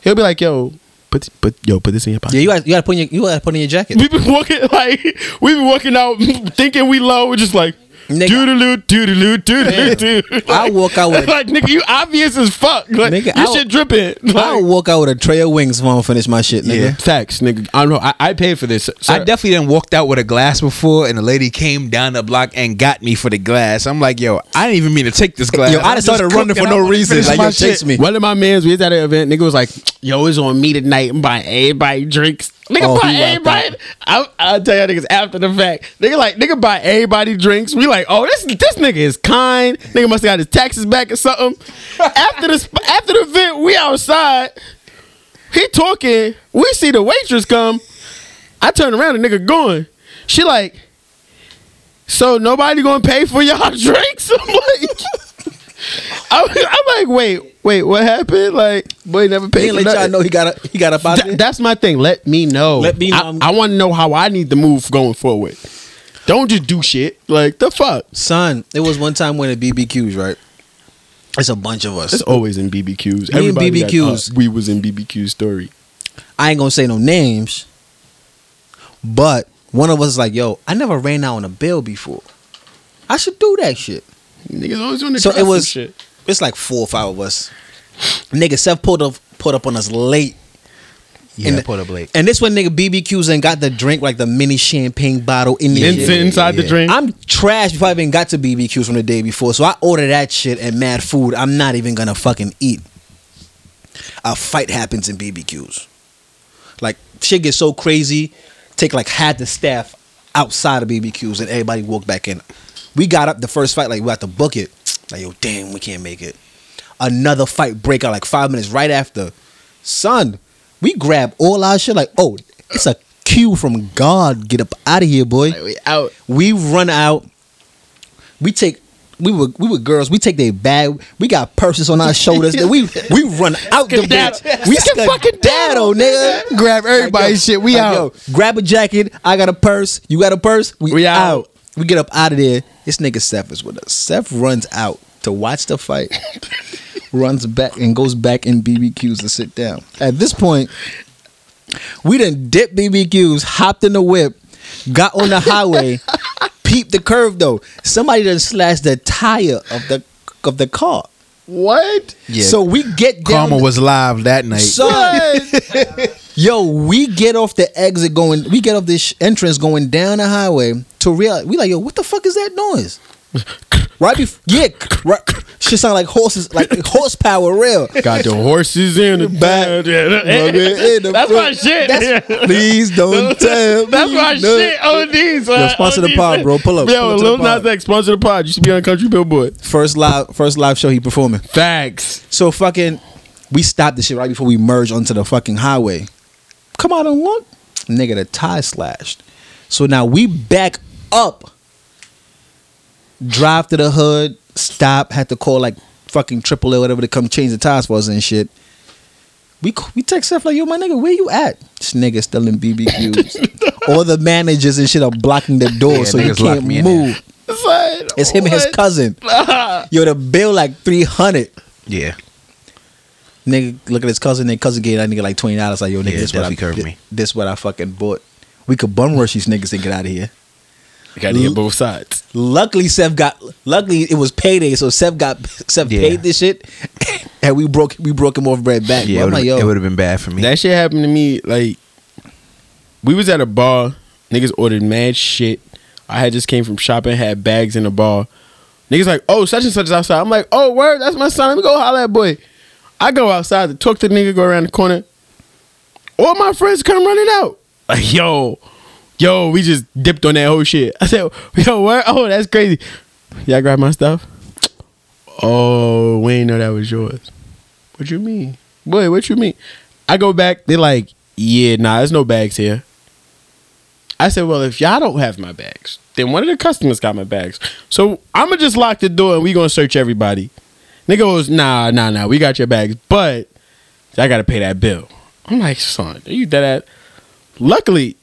He'll be like, yo. Put, put yo put this in your pocket. Yeah, you got you got to put in your, you got to put in your jacket. We've been walking like we've been walking out thinking we low, we're just like Nigga. doodaloo doodaloo doodaloo. I walk out with- like nigga, you obvious as fuck. Like Nigga, your I- shit dripping. I'll walk out with a tray of wings if I don't finish my shit, nigga. Yeah. facts, nigga. I don't know. I, I paid for this. I definitely didn't walked out with a glass before, and a lady came down the block and got me for the glass. I'm like, yo, I didn't even mean to take this glass. Yo, I I'm just started running for no reason. finish Like, my yo, chase shit. me. one of my mans, we was at an event. Nigga was like, "Yo, it's on me tonight. I'm buying everybody drinks." Nigga Oh, buy he whacked everybody. I, I'll tell y'all niggas after the fact. Nigga like nigga buy everybody drinks. We like, oh this this nigga is kind. Nigga must have got his taxes back or something. after the after the event, we outside. He talking. We see the waitress come. I turn around, the nigga going. She like, so nobody gonna pay for y'all drinks? I'm like, I'm, I'm like, wait, wait, what happened? Like, boy, never paid for let y'all know he got a, he got out Th- that's my thing. Let me know. Let me know. I, I want to know how I need to move going forward. Don't just do shit. Like the fuck. Son, it was one time when at BBQs, right? It's a bunch of us. It's always in BBQs. Me Everybody got- BBQs. uh, we was in BBQ story. I ain't gonna say no names, but one of us is like, "Yo, I never ran out on a bill before. I should do that shit." Niggas always doing the So it was. shit. It's like four or five of us. Nigga, Seth pulled up pulled up on us late. Yeah, And- put up late. And this when nigga BBQs and got the drink like the mini champagne bottle in the Instant inside the drink. I'm trash before I even got to BBQs from the day before. So I order that shit and mad food. I'm not even gonna fucking eat. A fight happens in BBQs. Like shit gets so crazy, take like half the staff outside of BBQs and everybody walk back in. We got up the first fight, like we had to book it. Like, yo, damn, we can't make it. Another fight break out like five minutes right after. Son, we grab all our shit like, oh, it's a cue from God. Get up out of here, boy. Like, we out. We run out. We take we were we were girls. We take their bag. We got purses on our shoulders. we we run out the Skedaddle. bitch. We Skedaddle, skedaddle, nigga. Grab everybody's shit. We Like, out. yo, grab a jacket. I got a purse. You got a purse. We, We out. out. We get up out of there. This nigga Seth is with us. Seth runs out to watch the fight. runs back and goes back in BBQs to sit down. At this point, we didn't dip BBQs, hopped in the whip, got on the highway, peeped the curve though. Somebody done slashed the tire of the of the car. What? Yeah. So we get down. Karma was live that night. Son, yo, we get off the exit going. We get off this sh- entrance going down the highway to real. We like, yo, what the fuck is that noise? Right before, yeah, right, shit sound like horses, like horsepower, real. Got the horses in the back. in the That's front. my shit. That's- please don't tell That's me my no. shit. On these. Yo, sponsor uh, the pod, bro. Pull up. Yo, Pull up Lil Nas. X sponsor the pod. You should be on Country Billboard. First live, first live show he performing. Facts. So fucking, we stopped the shit right before we merged onto the fucking highway. Come out and look, nigga, the tie slashed. So now we back up, drive to the hood, stop, had to call like fucking triple A whatever to come change the tires for us and shit. We we text stuff like, yo, my nigga, where you at? This nigga still in BBQs. All the managers and shit are blocking the door Yeah, so you can't move. Son, It's him and his what? cousin. Yo, the bill like three hundred. yeah. Nigga, look at his cousin. Their cousin gave that nigga like twenty dollars. Like, yo, nigga, Yeah, this what I. This what I fucking bought. We could bum rush these niggas and get out of here. You got to hit both sides. Luckily, Seth got. Luckily, it was payday, so Seth got. Seth Yeah. paid this shit, and we broke. We broke him off bread back. Yeah, Yeah, it I'm like, yo, would have been bad for me. That shit happened to me. Like, we was at a bar. Niggas ordered mad shit. I had just came from shopping, had bags in the bar. Niggas like, oh, such and such is outside. I'm like, oh, word, that's my son. Let me go holler at boy. I go outside to talk to the nigga, go around the corner. All my friends come running out. Like, yo, yo, we just dipped on that whole shit. I said, yo, where? Oh, that's crazy. Y'all grab my stuff? Oh, we ain't know that was yours. What you mean? Boy, what you mean? I go back, they're like, yeah, nah, there's no bags here. I said, well, if y'all don't have my bags, then one of the customers got my bags. So I'm gonna just lock the door and we gonna search everybody. Nigga goes, nah, nah, nah, we got your bags, but I gotta pay that bill. I'm like, son, are you dead at? Luckily,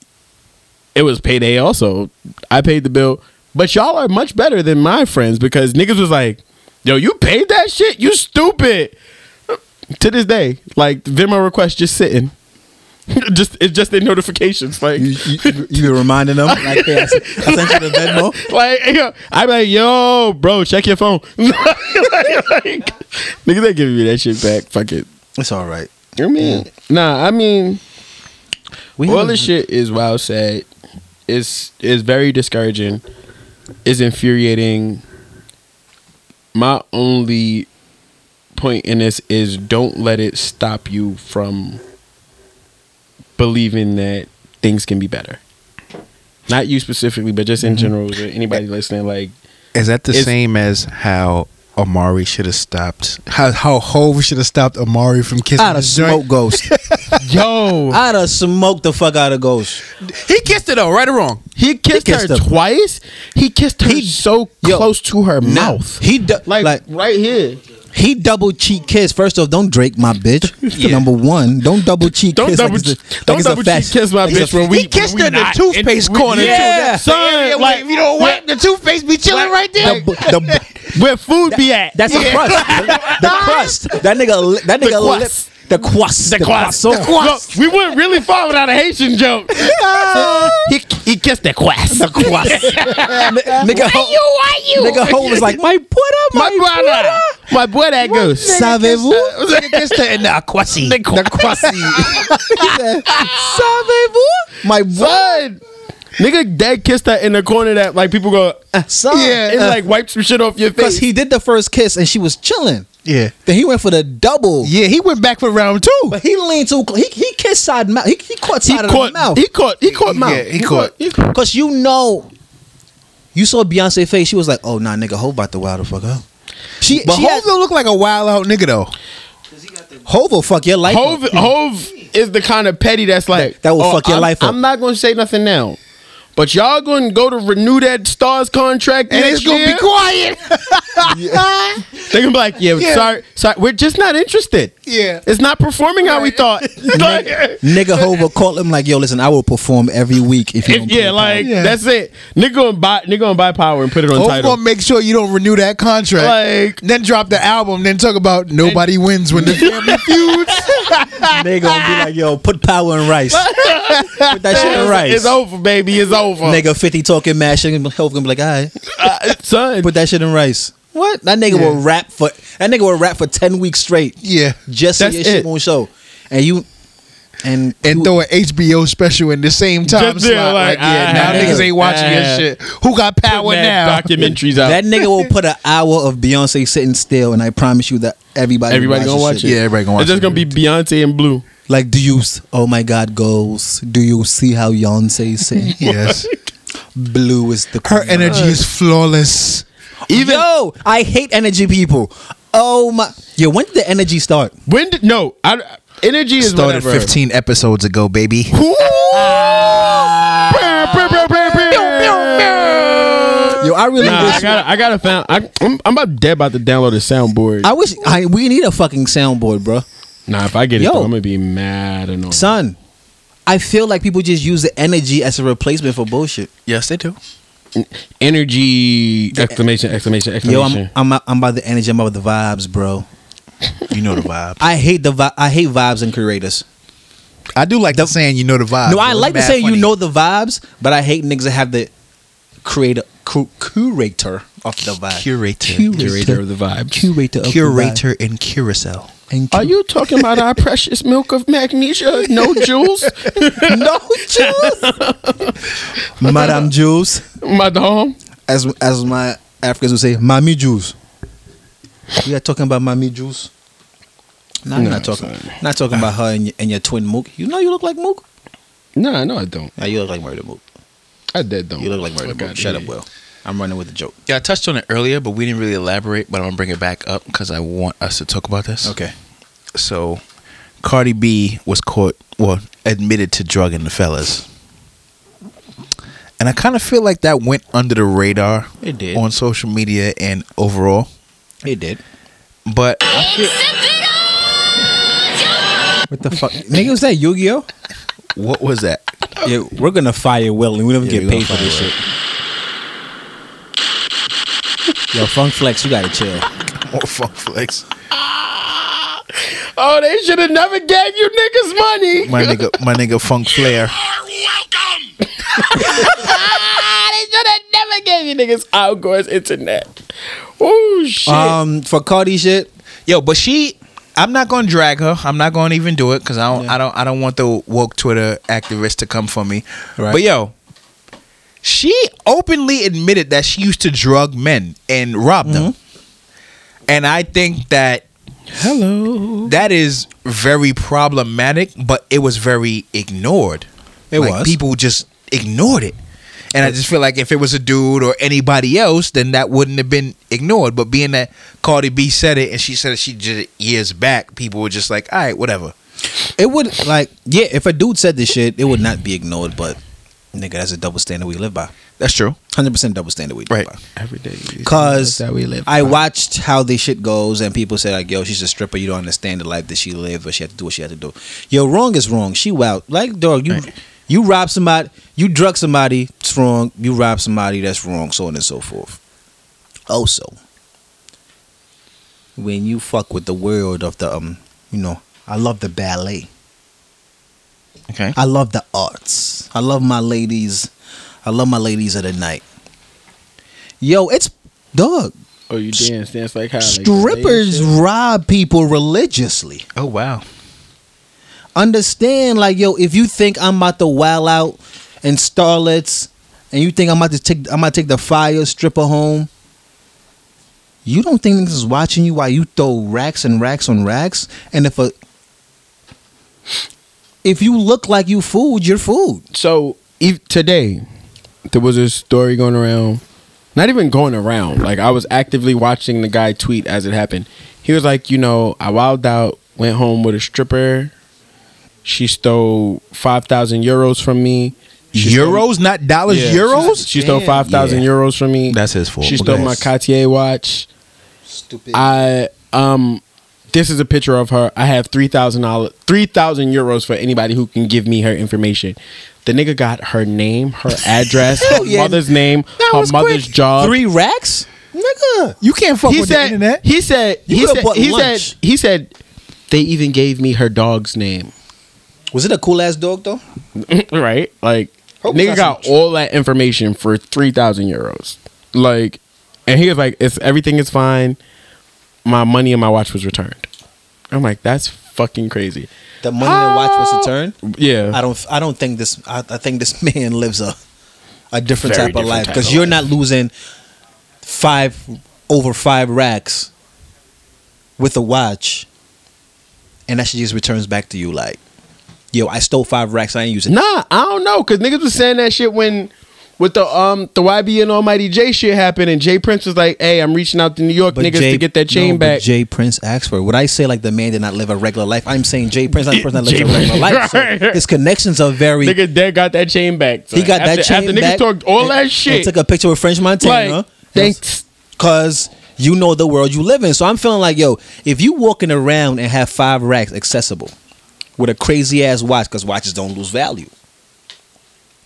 it was payday also. I paid the bill, but y'all are much better than my friends because niggas was like, yo, you paid that shit? You stupid. To this day, like Venmo request just sitting. just it's just their notifications. Like you, you, you reminding them like, hey, I sent I sent you the Venmo. like yo, I'm like, yo, bro, check your phone. like, like, niggas ain't giving me that shit back. Fuck it. It's all right. You mean? Nah, I mean, We all this shit is wild sad. It's is very discouraging. Is infuriating. My only point in this is don't let it stop you from believing that things can be better. Not you specifically, but just in mm-hmm. general, to anybody listening. Like, Is that the same as how Omari should have stopped? How how Hov should have stopped Omari from kissing I'd have smoked Ghost. yo, I'd have smoked the fuck out of Ghost. He kissed it though, right or wrong? he kissed, kissed her her. twice. He kissed her He- so Yo, close to her Now, mouth. He du- like, like right here. He double cheek kiss. First off, don't Drake my bitch. Number one, don't double cheek Don't kiss. double, like it's a, don't like double cheek kiss my like bitch when we. He kissed her in the toothpaste corner, too. Yeah, That son, like you don't wipe the toothpaste be chilling right there. the, the, where food be at. that's a crust. The crust. That nigga. That nigga. lip, crust. the crust. The, croissant. Look, we went really far without a Haitian joke. he, he kissed the quass. The crust. nigga. Ho, Nigga Ho was like my Buddha, My my, brother, my boy that goes. Savez-vous? kissed her in the aquasi. The croissant. He said, Savez-vous? My boy. Nigga, dad kissed her in the corner that like people go. Uh, Son. and like wipe some shit off your face. Because he did the first kiss and she was chilling. Yeah. Then he went for the double. Yeah, he went back for round two. But he leaned too close. He, he kissed side mouth. He, he caught he side of caught, the mouth. he caught, he caught mouth. Yeah, he caught. He caught. Because you know, you saw Beyonce face. She was like, "Oh nah, nigga, Hov about to wild the fuck out." She, But she Hov had, don't look like a wild out nigga though. Hov will fuck your life. Hov, up. Hov is the kind of petty that's like That- that will oh, fuck your I'm, life up. I'm not gonna say nothing now, but y'all going to go to renew that Starz contract And it's gonna be quiet. They're gonna be like, yeah, Yeah. sorry, sorry, we're just not interested. Yeah. it's not performing how we thought. Like, Nigga Hova called him like, yo, listen, I will perform every week if you if- don't yeah, like Yeah. that's it. Nigga gonna buy, nigga gonna buy power and put it on Hope title. gonna make sure you don't renew that contract. Like- then drop the album. Then talk about nobody wins when the family feuds. They gonna be like, yo, put power in rice. put that shit in rice. It's over, baby. It's over. Nigga 50 talking mad shit. and Hova gonna be like, all right, Uh, son. put that shit in rice. What? That nigga Yeah. will rap for that nigga will rap for 10 weeks straight. Yeah. Just so That's your shit it. won't show. And you and And you- throw an HBO special in the same time Just there, slot. like, Like, yeah, ah, now nigga, niggas ain't watching ah. your shit. Who got power now? Documentaries out. that nigga will put an hour of Beyonce sitting still, and I promise you that everybody Everybody gonna watch watch it. Yeah, everybody gonna watch it. It's just gonna be Beyonce and Blue. Like, do you? Oh my God, goes. Do you see how Beyonce sing? yes. Blue is the Her energy is flawless. Even yo, I hate energy people. Oh my, yo, when did the energy start? When did no? I, energy is Started whatever. 15 episodes ago, baby. Yo, I really Nah, wish. I got I got to found. I, I'm, I'm about dead about to download a soundboard. I wish. I we need a fucking soundboard, bro. nah, if I get it, though, I'm gonna be mad and all. Son, I feel like people just use the energy as a replacement for bullshit. Yes, they do. Energy! Exclamation! Exclamation! Yo, Exclamation! I'm I'm I'm about the energy. I'm about the vibes, bro. You know the vibe. I hate the vi- I hate vibes and curators. I do like the saying you know the vibe. no, I like to It's say funny. you know the vibes, but I hate niggas that have the creator cu- curator of the vibe. Curator. Curator of the vibes. Curator of Curator in Curacao. the vibe. And Are you talking about our precious milk of magnesia? No jewels, no Jules? Madame Jules, madam. as as my Africans would say, Mami Jules. We are talking about Mami Jules. No, I'm No, not talking. son. Not talking about her and your, and your twin Mook. You know you look like Mook. No, nah, no, I don't. Yeah, you look like Murder Mook. I dead don't. You look like Murder Mook. Shut up, Will. I'm running with the joke. Yeah, I touched on it earlier, but we didn't really elaborate. But I'm gonna bring it back up because I want us to talk about this. Okay. So, Cardi B was caught, well, admitted to drugging the fellas, and I kind of feel like that went under the radar. It did. on social media and overall. It did. But I feel, What the fuck? Nigga, was that Yu Gi Oh? what was that? Yeah, we're gonna fire Will and we don't Yeah, get paid for this fire shit. Yo, Funk Flex, you gotta chill. More funk flex. Oh, they should have never gave you niggas money. My nigga, my nigga, Funk Flair. Welcome. they should have never gave you niggas outgoing internet. Oh shit. Um, for Cardi shit, Yo, but she, I'm not gonna drag her. I'm not gonna even do it because I don't, Yeah. I don't, I don't want the woke Twitter activist to come for me. Right. But yo, she openly admitted that she used to drug men and rob them, mm-hmm. and I think that Hello. that is very problematic. But it was very ignored. It Like, was. people just ignored it. And I just feel like if it was a dude or anybody else, then that wouldn't have been ignored. But being that Cardi B said it and she said she did it years back, people were just like, all right, whatever. it would like yeah. If a dude said this shit, it would not be ignored. But nigga, that's a double standard we live by. That's true. Hundred percent double standard we live Right. by. Every day. Cause That's how we live. I watched how this shit goes, and people say like, "Yo, she's a stripper. You don't understand the life that she lived, but she had to do what she had to do." Yo, wrong is wrong. She wild. Like dog, you you rob somebody, you drug somebody. It's wrong. You rob somebody. That's wrong. So on and so forth. Also, when you fuck with the world of the um, you know, I love the ballet. Okay. I love the arts. I love my ladies. I love my ladies of the night. Yo, it's dog. Oh, you dance, dance like how? Like Strippers rob people religiously. Oh wow. Understand, like, yo, if you think I'm about to wild out and starlets, and you think I'm about to take, I'm about to take the fire stripper home. You don't think this is watching you while you throw racks and racks on racks, and if a if you look like you food, you're food. So ev- today, there was a story going around. Not even going around. Like I was actively watching the guy tweet as it happened. He was like, you know, I wilded out, went home with a stripper. She stole five thousand euros from me, Euros, not dollars. Yeah, euros. She, she stole five thousand Yeah. euros from me. That's his fault. She stole go my ahead. Cartier watch. Stupid. I um this is a picture of her. I have three thousand dollars three thousand euros for anybody who can give me her information. The nigga got her name, her address, her yeah. mother's name, her mother's quick. job. Three racks, nigga. You can't fuck he with said, the internet. He said You he said he lunch. said he said they even gave me her dog's name. Was it a cool ass dog though? right? Like Hope nigga got not some- all that information for three thousand euros. Like, and he was like, "It's everything is fine. My money and my watch was returned." I'm like, "That's fucking crazy." The money and watch was returned. Yeah, I don't. I don't think this. I, I think this man lives a a different Very type of life because you're life. not losing five over five racks with a watch, and that shit just returns back to you like, yo, I stole five racks. I ain't using. Nah, I don't know, cause niggas was saying that shit when with the um the YBN Almighty Jay shit happened, and Jay Prince was like, "Hey, I'm reaching out to New York niggas Jay- to get that chain no, but back." Jay Prince asked for it. Would I say like the man did not live a regular life? I'm saying Jay Prince not the person that lives a regular life. So his connections are very. Nigga dead got that chain back. he got after, that chain back. after niggas talked all and- that shit. took a picture with French Montana. like, thanks. Cause you know the world you live in. So I'm feeling like, yo, if you walking around and have five racks accessible with a crazy ass watch, because watches don't lose value.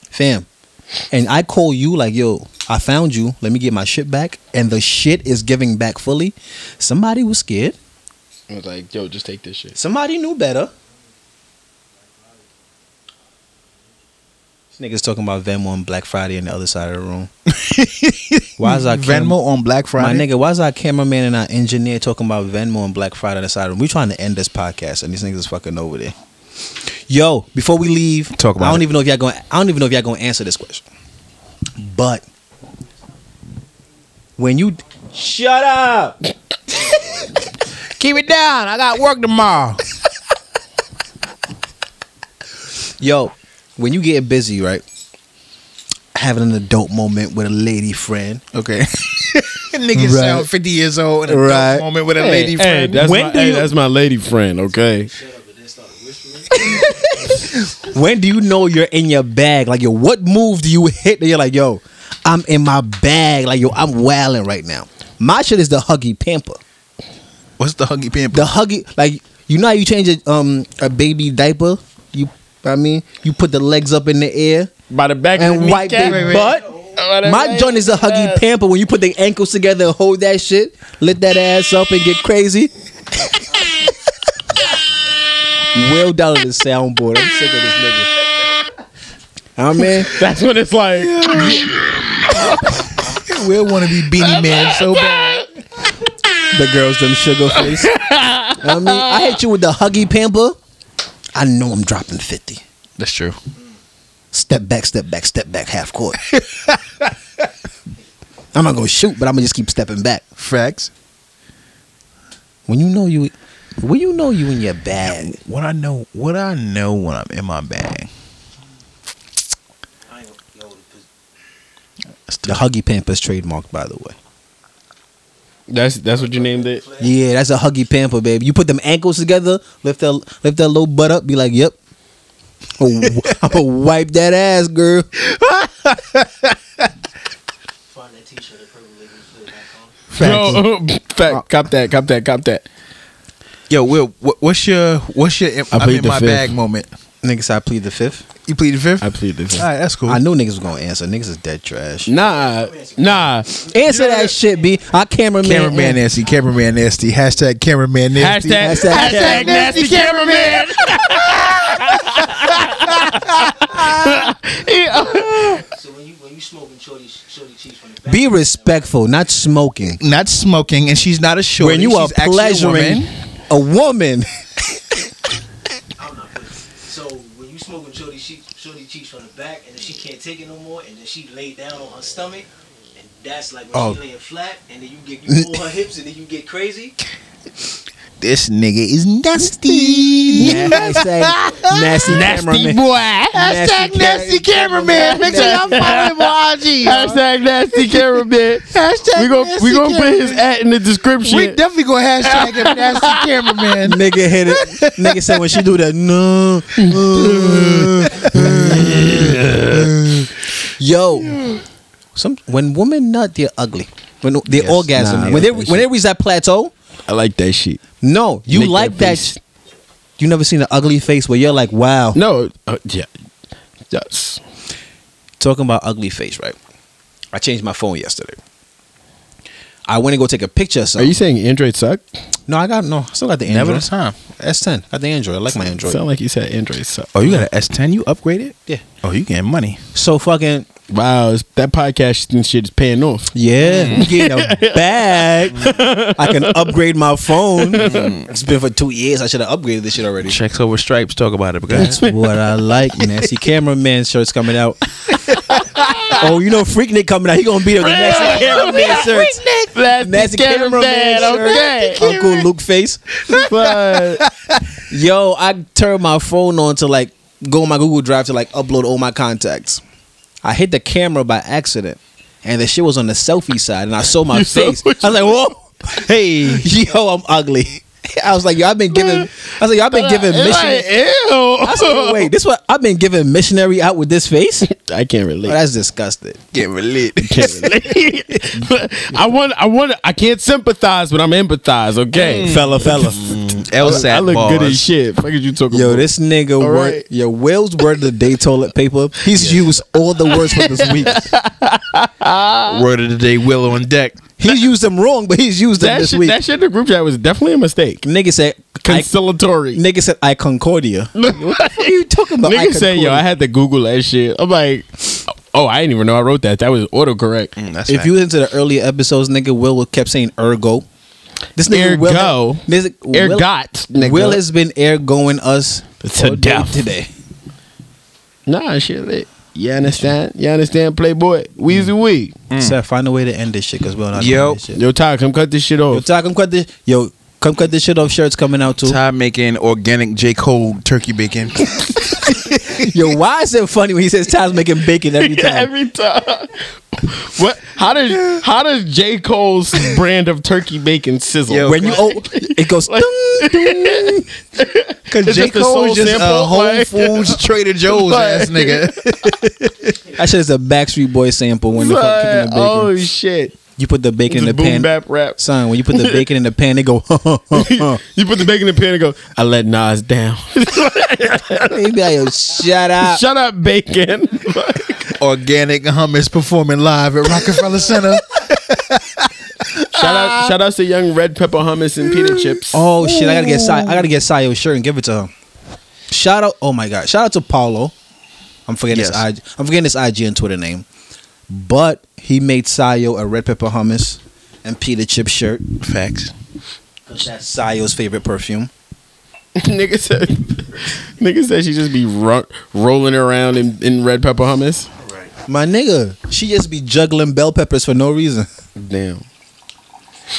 Fam. And I call you like, yo, I found you. Let me get my shit back. And the shit is giving back fully. Somebody was scared. I was like, "Yo, just take this shit." Somebody knew better. This nigga's talking about Venmo on Black Friday on the other side of the room. Why is our cam- Venmo on Black Friday. My nigga, why is our cameraman and our engineer talking about Venmo and Black Friday on the side of the room? We trying to end this podcast and these niggas is fucking over there. Yo, before we leave, Talk about I don't it. even know if y'all going. I don't even know if y'all going to answer this question. But when you shut up, Keep it down. I got work tomorrow. yo, when you get busy, right? Having an adult moment with a lady friend. Okay. Nigga Right. sound 50 years old in a Right. right. moment with a Hey, lady hey, friend. that's When my, do hey, you- that's my lady friend. Okay. When do you know you're in your bag? Like, yo, what move do you hit that you're like, yo, I'm in my bag. Like, yo, I'm wailing right now. My shit is the huggy pamper. What's the huggy pamper? The huggy, like, you know how you change a, um, a baby diaper? You, I mean, you put the legs up in the air By the back of and the wipe their butt. By My back joint is a the huggy ass. pamper when you put the ankles together and hold that shit, lift that ass up and get crazy. Will down to the soundboard. I'm sick of this nigga. I mean, That's what it's like. Will want to be Beenie Man so bad. the girls them sugar face. I mean, I hit you with the huggy pamper. I know I'm dropping 50. That's true. Step back, step back, step back, half court. I'm not gonna shoot, but I'm gonna just keep stepping back. Facts. When you know you, when you know you in your bag. What I know, what I know when I'm in my bag. The huggy pamper is trademarked, by the way. That's that's what you named it. Yeah, that's a huggy pamper, baby. You put them ankles together, lift that lift that little butt up, be like, "Yep, oh, I'm gonna wipe that ass, girl." Find that t-shirt, Yo, fact, cop that, cop that, cop that. Yo, Will, what's your what's your I'm plead in the my fifth. bag moment? Niggas, I plead the fifth. You plead the fifth? I plead this. All right, that's cool. I knew niggas was gonna answer. Niggas is dead trash. Nah, nah. Answer that shit, b. Our cameraman. Cameraman nasty, cameraman nasty. Hashtag cameraman nasty. Hashtag, Hashtag- hashtag nasty cameraman. So when you when you smoking shorty shorty cheeks from the back, Be respectful, not smoking. Not smoking, and she's not a shorty. when you are she's actually a pleasuring woman. A woman, I'm not putting. So when you smoking shorty cheeks shorty cheeks from the back, and then she can't take it no more, and then she lay down on her stomach, and that's like when Oh. she laying flat, and then you get you pull her hips, and then you get crazy. This nigga is nasty. nasty, nasty, cameraman. boy. Nasty, nasty cameraman. Make sure y'all follow him on IG. Hashtag nasty cameraman. Hashtag We gon' we gonna put his at in the description. We definitely gonna hashtag him nasty cameraman. Nigga hit it. Nigga said when she do that, no. uh, Yo, some when women nut, they're ugly. When they Yes. orgasm, Nah, when they I like that when they reach that plateau, I like that shit. no, you Make like that. face. You never seen an ugly face where you're like, wow. No, uh, yeah, yes. Talking about ugly face, right? I changed my phone yesterday. I went to go take a picture of Are you saying Android suck? no, I got no. I still got the Android. Never Android. the time. S10. Got the Android. I like my Android. Sound like you said Android suck. Oh, you got an S10? You upgraded? Yeah. Oh, you getting money? So fucking Wow, that podcast and shit is paying off. yeah, mm. I'm getting a bag. I can upgrade my phone. Mm. It's been for two years. I should have upgraded this shit already. Checks over stripes. Talk about it. But go That's what I like. Nasty cameraman shirts coming out. oh, you know Freaknik coming out. He gonna be there with the nasty cameraman shirts. Nasty cameraman shirt. Uncle Luke face. But Yo, I turned my phone on to like go on my Google Drive to like upload all my contacts. I hit the camera by accident, and the shit was on the selfie side, and I saw my You face. I was like, "Whoa, hey, yo, I'm ugly." I was like, "Yo, I've been giving." I was like, "Yo, I've been giving It's mission." like, ew. I said, "Wait, this what I've been giving missionary out with this face?" Oh, I can't relate. Oh, that's disgusting. Get relate. can't relate. I want, I want, I can't sympathize, but I'm empathize. Okay, mm. Fella, fella. Mm. LSAT I look bars. good as shit. Fuck is you talking about? Yo, about? this nigga All word, right. yo, Will's word of the day toilet paper. He's used all the words for this week. Word of the day, Willow on deck. He's used them wrong, but he's used them that this shit, week. that shit in the group chat was definitely a mistake. Nigga said, I, Conciliatory. nigga said, I Concordia. what are you talking about? Nigga said, yo, I had to Google that shit. I'm like, oh, I didn't even know I wrote that. That was autocorrect. Mm, that's if fact. you listen to the earlier episodes, nigga, Will kept saying ergo. This nigga Will, Ergo. this, Will, Ergot, nigga. Will has been ergoing us To all day death. today. Nah, shit lit. You understand? You understand, Playboy? Weezy mm. Wee. Mm. Sir, find a way to end this shit because we're not Yo. doing this shit. Yo, Ty, come cut this shit off. Yo, off. Ty, come cut this. Yo, come cut this shit off. Shirts coming out too. Ty making organic J. Cole turkey bacon. Yo, why is it funny when he says Ty's making bacon every time? Every time. what? How does how does J Cole's brand of turkey bacon sizzle? Yo, when you oh, it goes. Because J. Cole is just sample, a Whole like- Foods Trader Joe's Like- ass nigga. That shit is a Backstreet Boy sample when the fuck cooking the bacon. oh shit! You put the bacon in the a boom pan. bap rap. Son, when you put the bacon in the pan, they go. You put the bacon in the pan and go. I let Nas down. He be like, yo, shut up. Shut up, bacon. organic hummus performing live at Rockefeller Center. shout out, shout out to young red pepper hummus and pita chips. Oh shit! I gotta get Si- I gotta get Sayo's shirt and give it to him. Shout out! Oh my god! Shout out to Paulo. I'm forgetting Yes. his IG. I'm forgetting his IG and Twitter name, but he made Sayo a red pepper hummus and pita chip shirt. Facts. That's Sayo's favorite perfume. nigga said, nigga said she just be ro- rolling around in, in red pepper hummus. My nigga, she just be juggling bell peppers for no reason. Damn.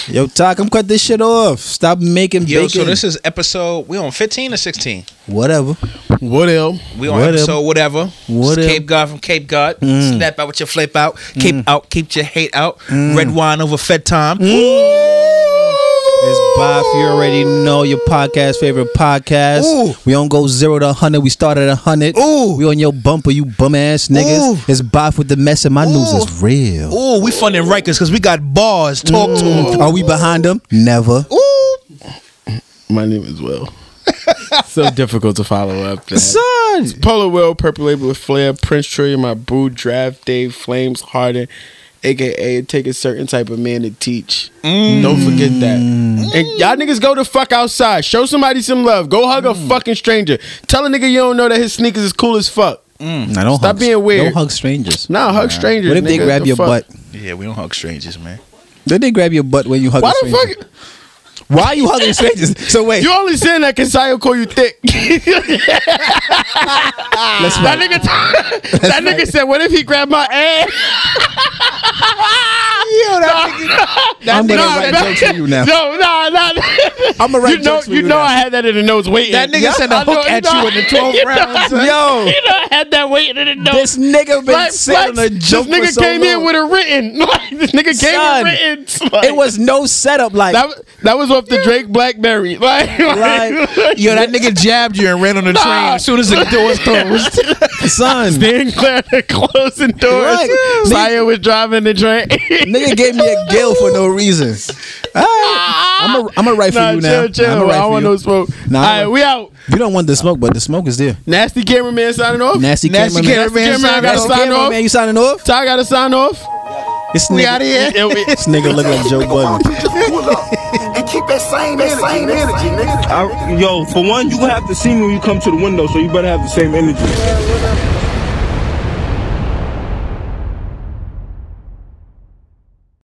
Yo, Ty, come cut this shit off. Stop making Yo, bacon. so this is episode. We on fifteen or sixteen? whatever. What else? We on Whatever. episode whatever. Whatever. It's Cape God from Cape God. Mm. Snap out with your flip out. Cape mm. out. Keep your hate out. Mm. Red wine over fed time. Mm. It's Bob. You already know your podcast favorite podcast. Ooh. We don't go zero to hundred. We start at hundred. Ooh. We on your bumper, you bum ass niggas. Ooh. It's Bob with the mess, and my news Ooh. is real. Ooh, we funding Rikers because we got bars. Talk to mm. them. Are we behind them? Never. Ooh. My name is Will. so difficult to follow up. That. Son. Polo Will, Purple Label with Flair, Prince Trillion, my boo, Draft Dave, Flames Harden, aka it take a certain type of man to teach. Mm. Don't forget that. Mm. And y'all niggas go the fuck outside. Show somebody some love. Go hug a mm. fucking stranger. Tell a nigga you don't know that his sneakers is cool as fuck. Nah, don't Stop hug, being weird. Don't hug strangers. Nah, hug strangers. What if they grab The your fuck? butt? Yeah, we don't hug strangers, man. Did they grab your butt when you hug Why a the fuck? Why are you hugging strangers? So wait, You only saying that because Sayo call you thick. let's That nigga, that nigga said, "What if he grabbed my ass?" Yeah, that nigga. I'm gonna Nah, write that- jokes for you now. No, nah, nah. I'm gonna write you know, jokes for you you know, now. I had that in the nose waiting. That nigga sent a I know- hook at know- you in the 12th you know- round. Yo, You know, I had that waiting in the notes. this nigga been Like, sitting on a joke this nigga so came in with a written. Like, this nigga came Son, with written. Like, It was no setup. Like that. That was off the Drake Blackberry. Like, Like, Yo, that nigga jabbed you and ran on the train as soon as the doors closed. Son, Stand clear of closing doors. Right. Saya was driving the train. nigga gave me a gill for no reason. I'm a, I'm a write for nah, you chill, now. chill. I'ma write I for want you. no smoke. Nah, All I right, don't- we out. You don't want the smoke, but the smoke is there. Nasty cameraman signing off. Nasty, Nasty cameraman. cameraman Cameraman gotta Nasty sign off. cameraman, you signing off? Ty got to sign off. This We nigga, out of here. This nigga look like Joe Budden. You just pull up and keep that same, that same energy, nigga. I, yo, for one, you have to see me when you come to the window, so you better have the same energy.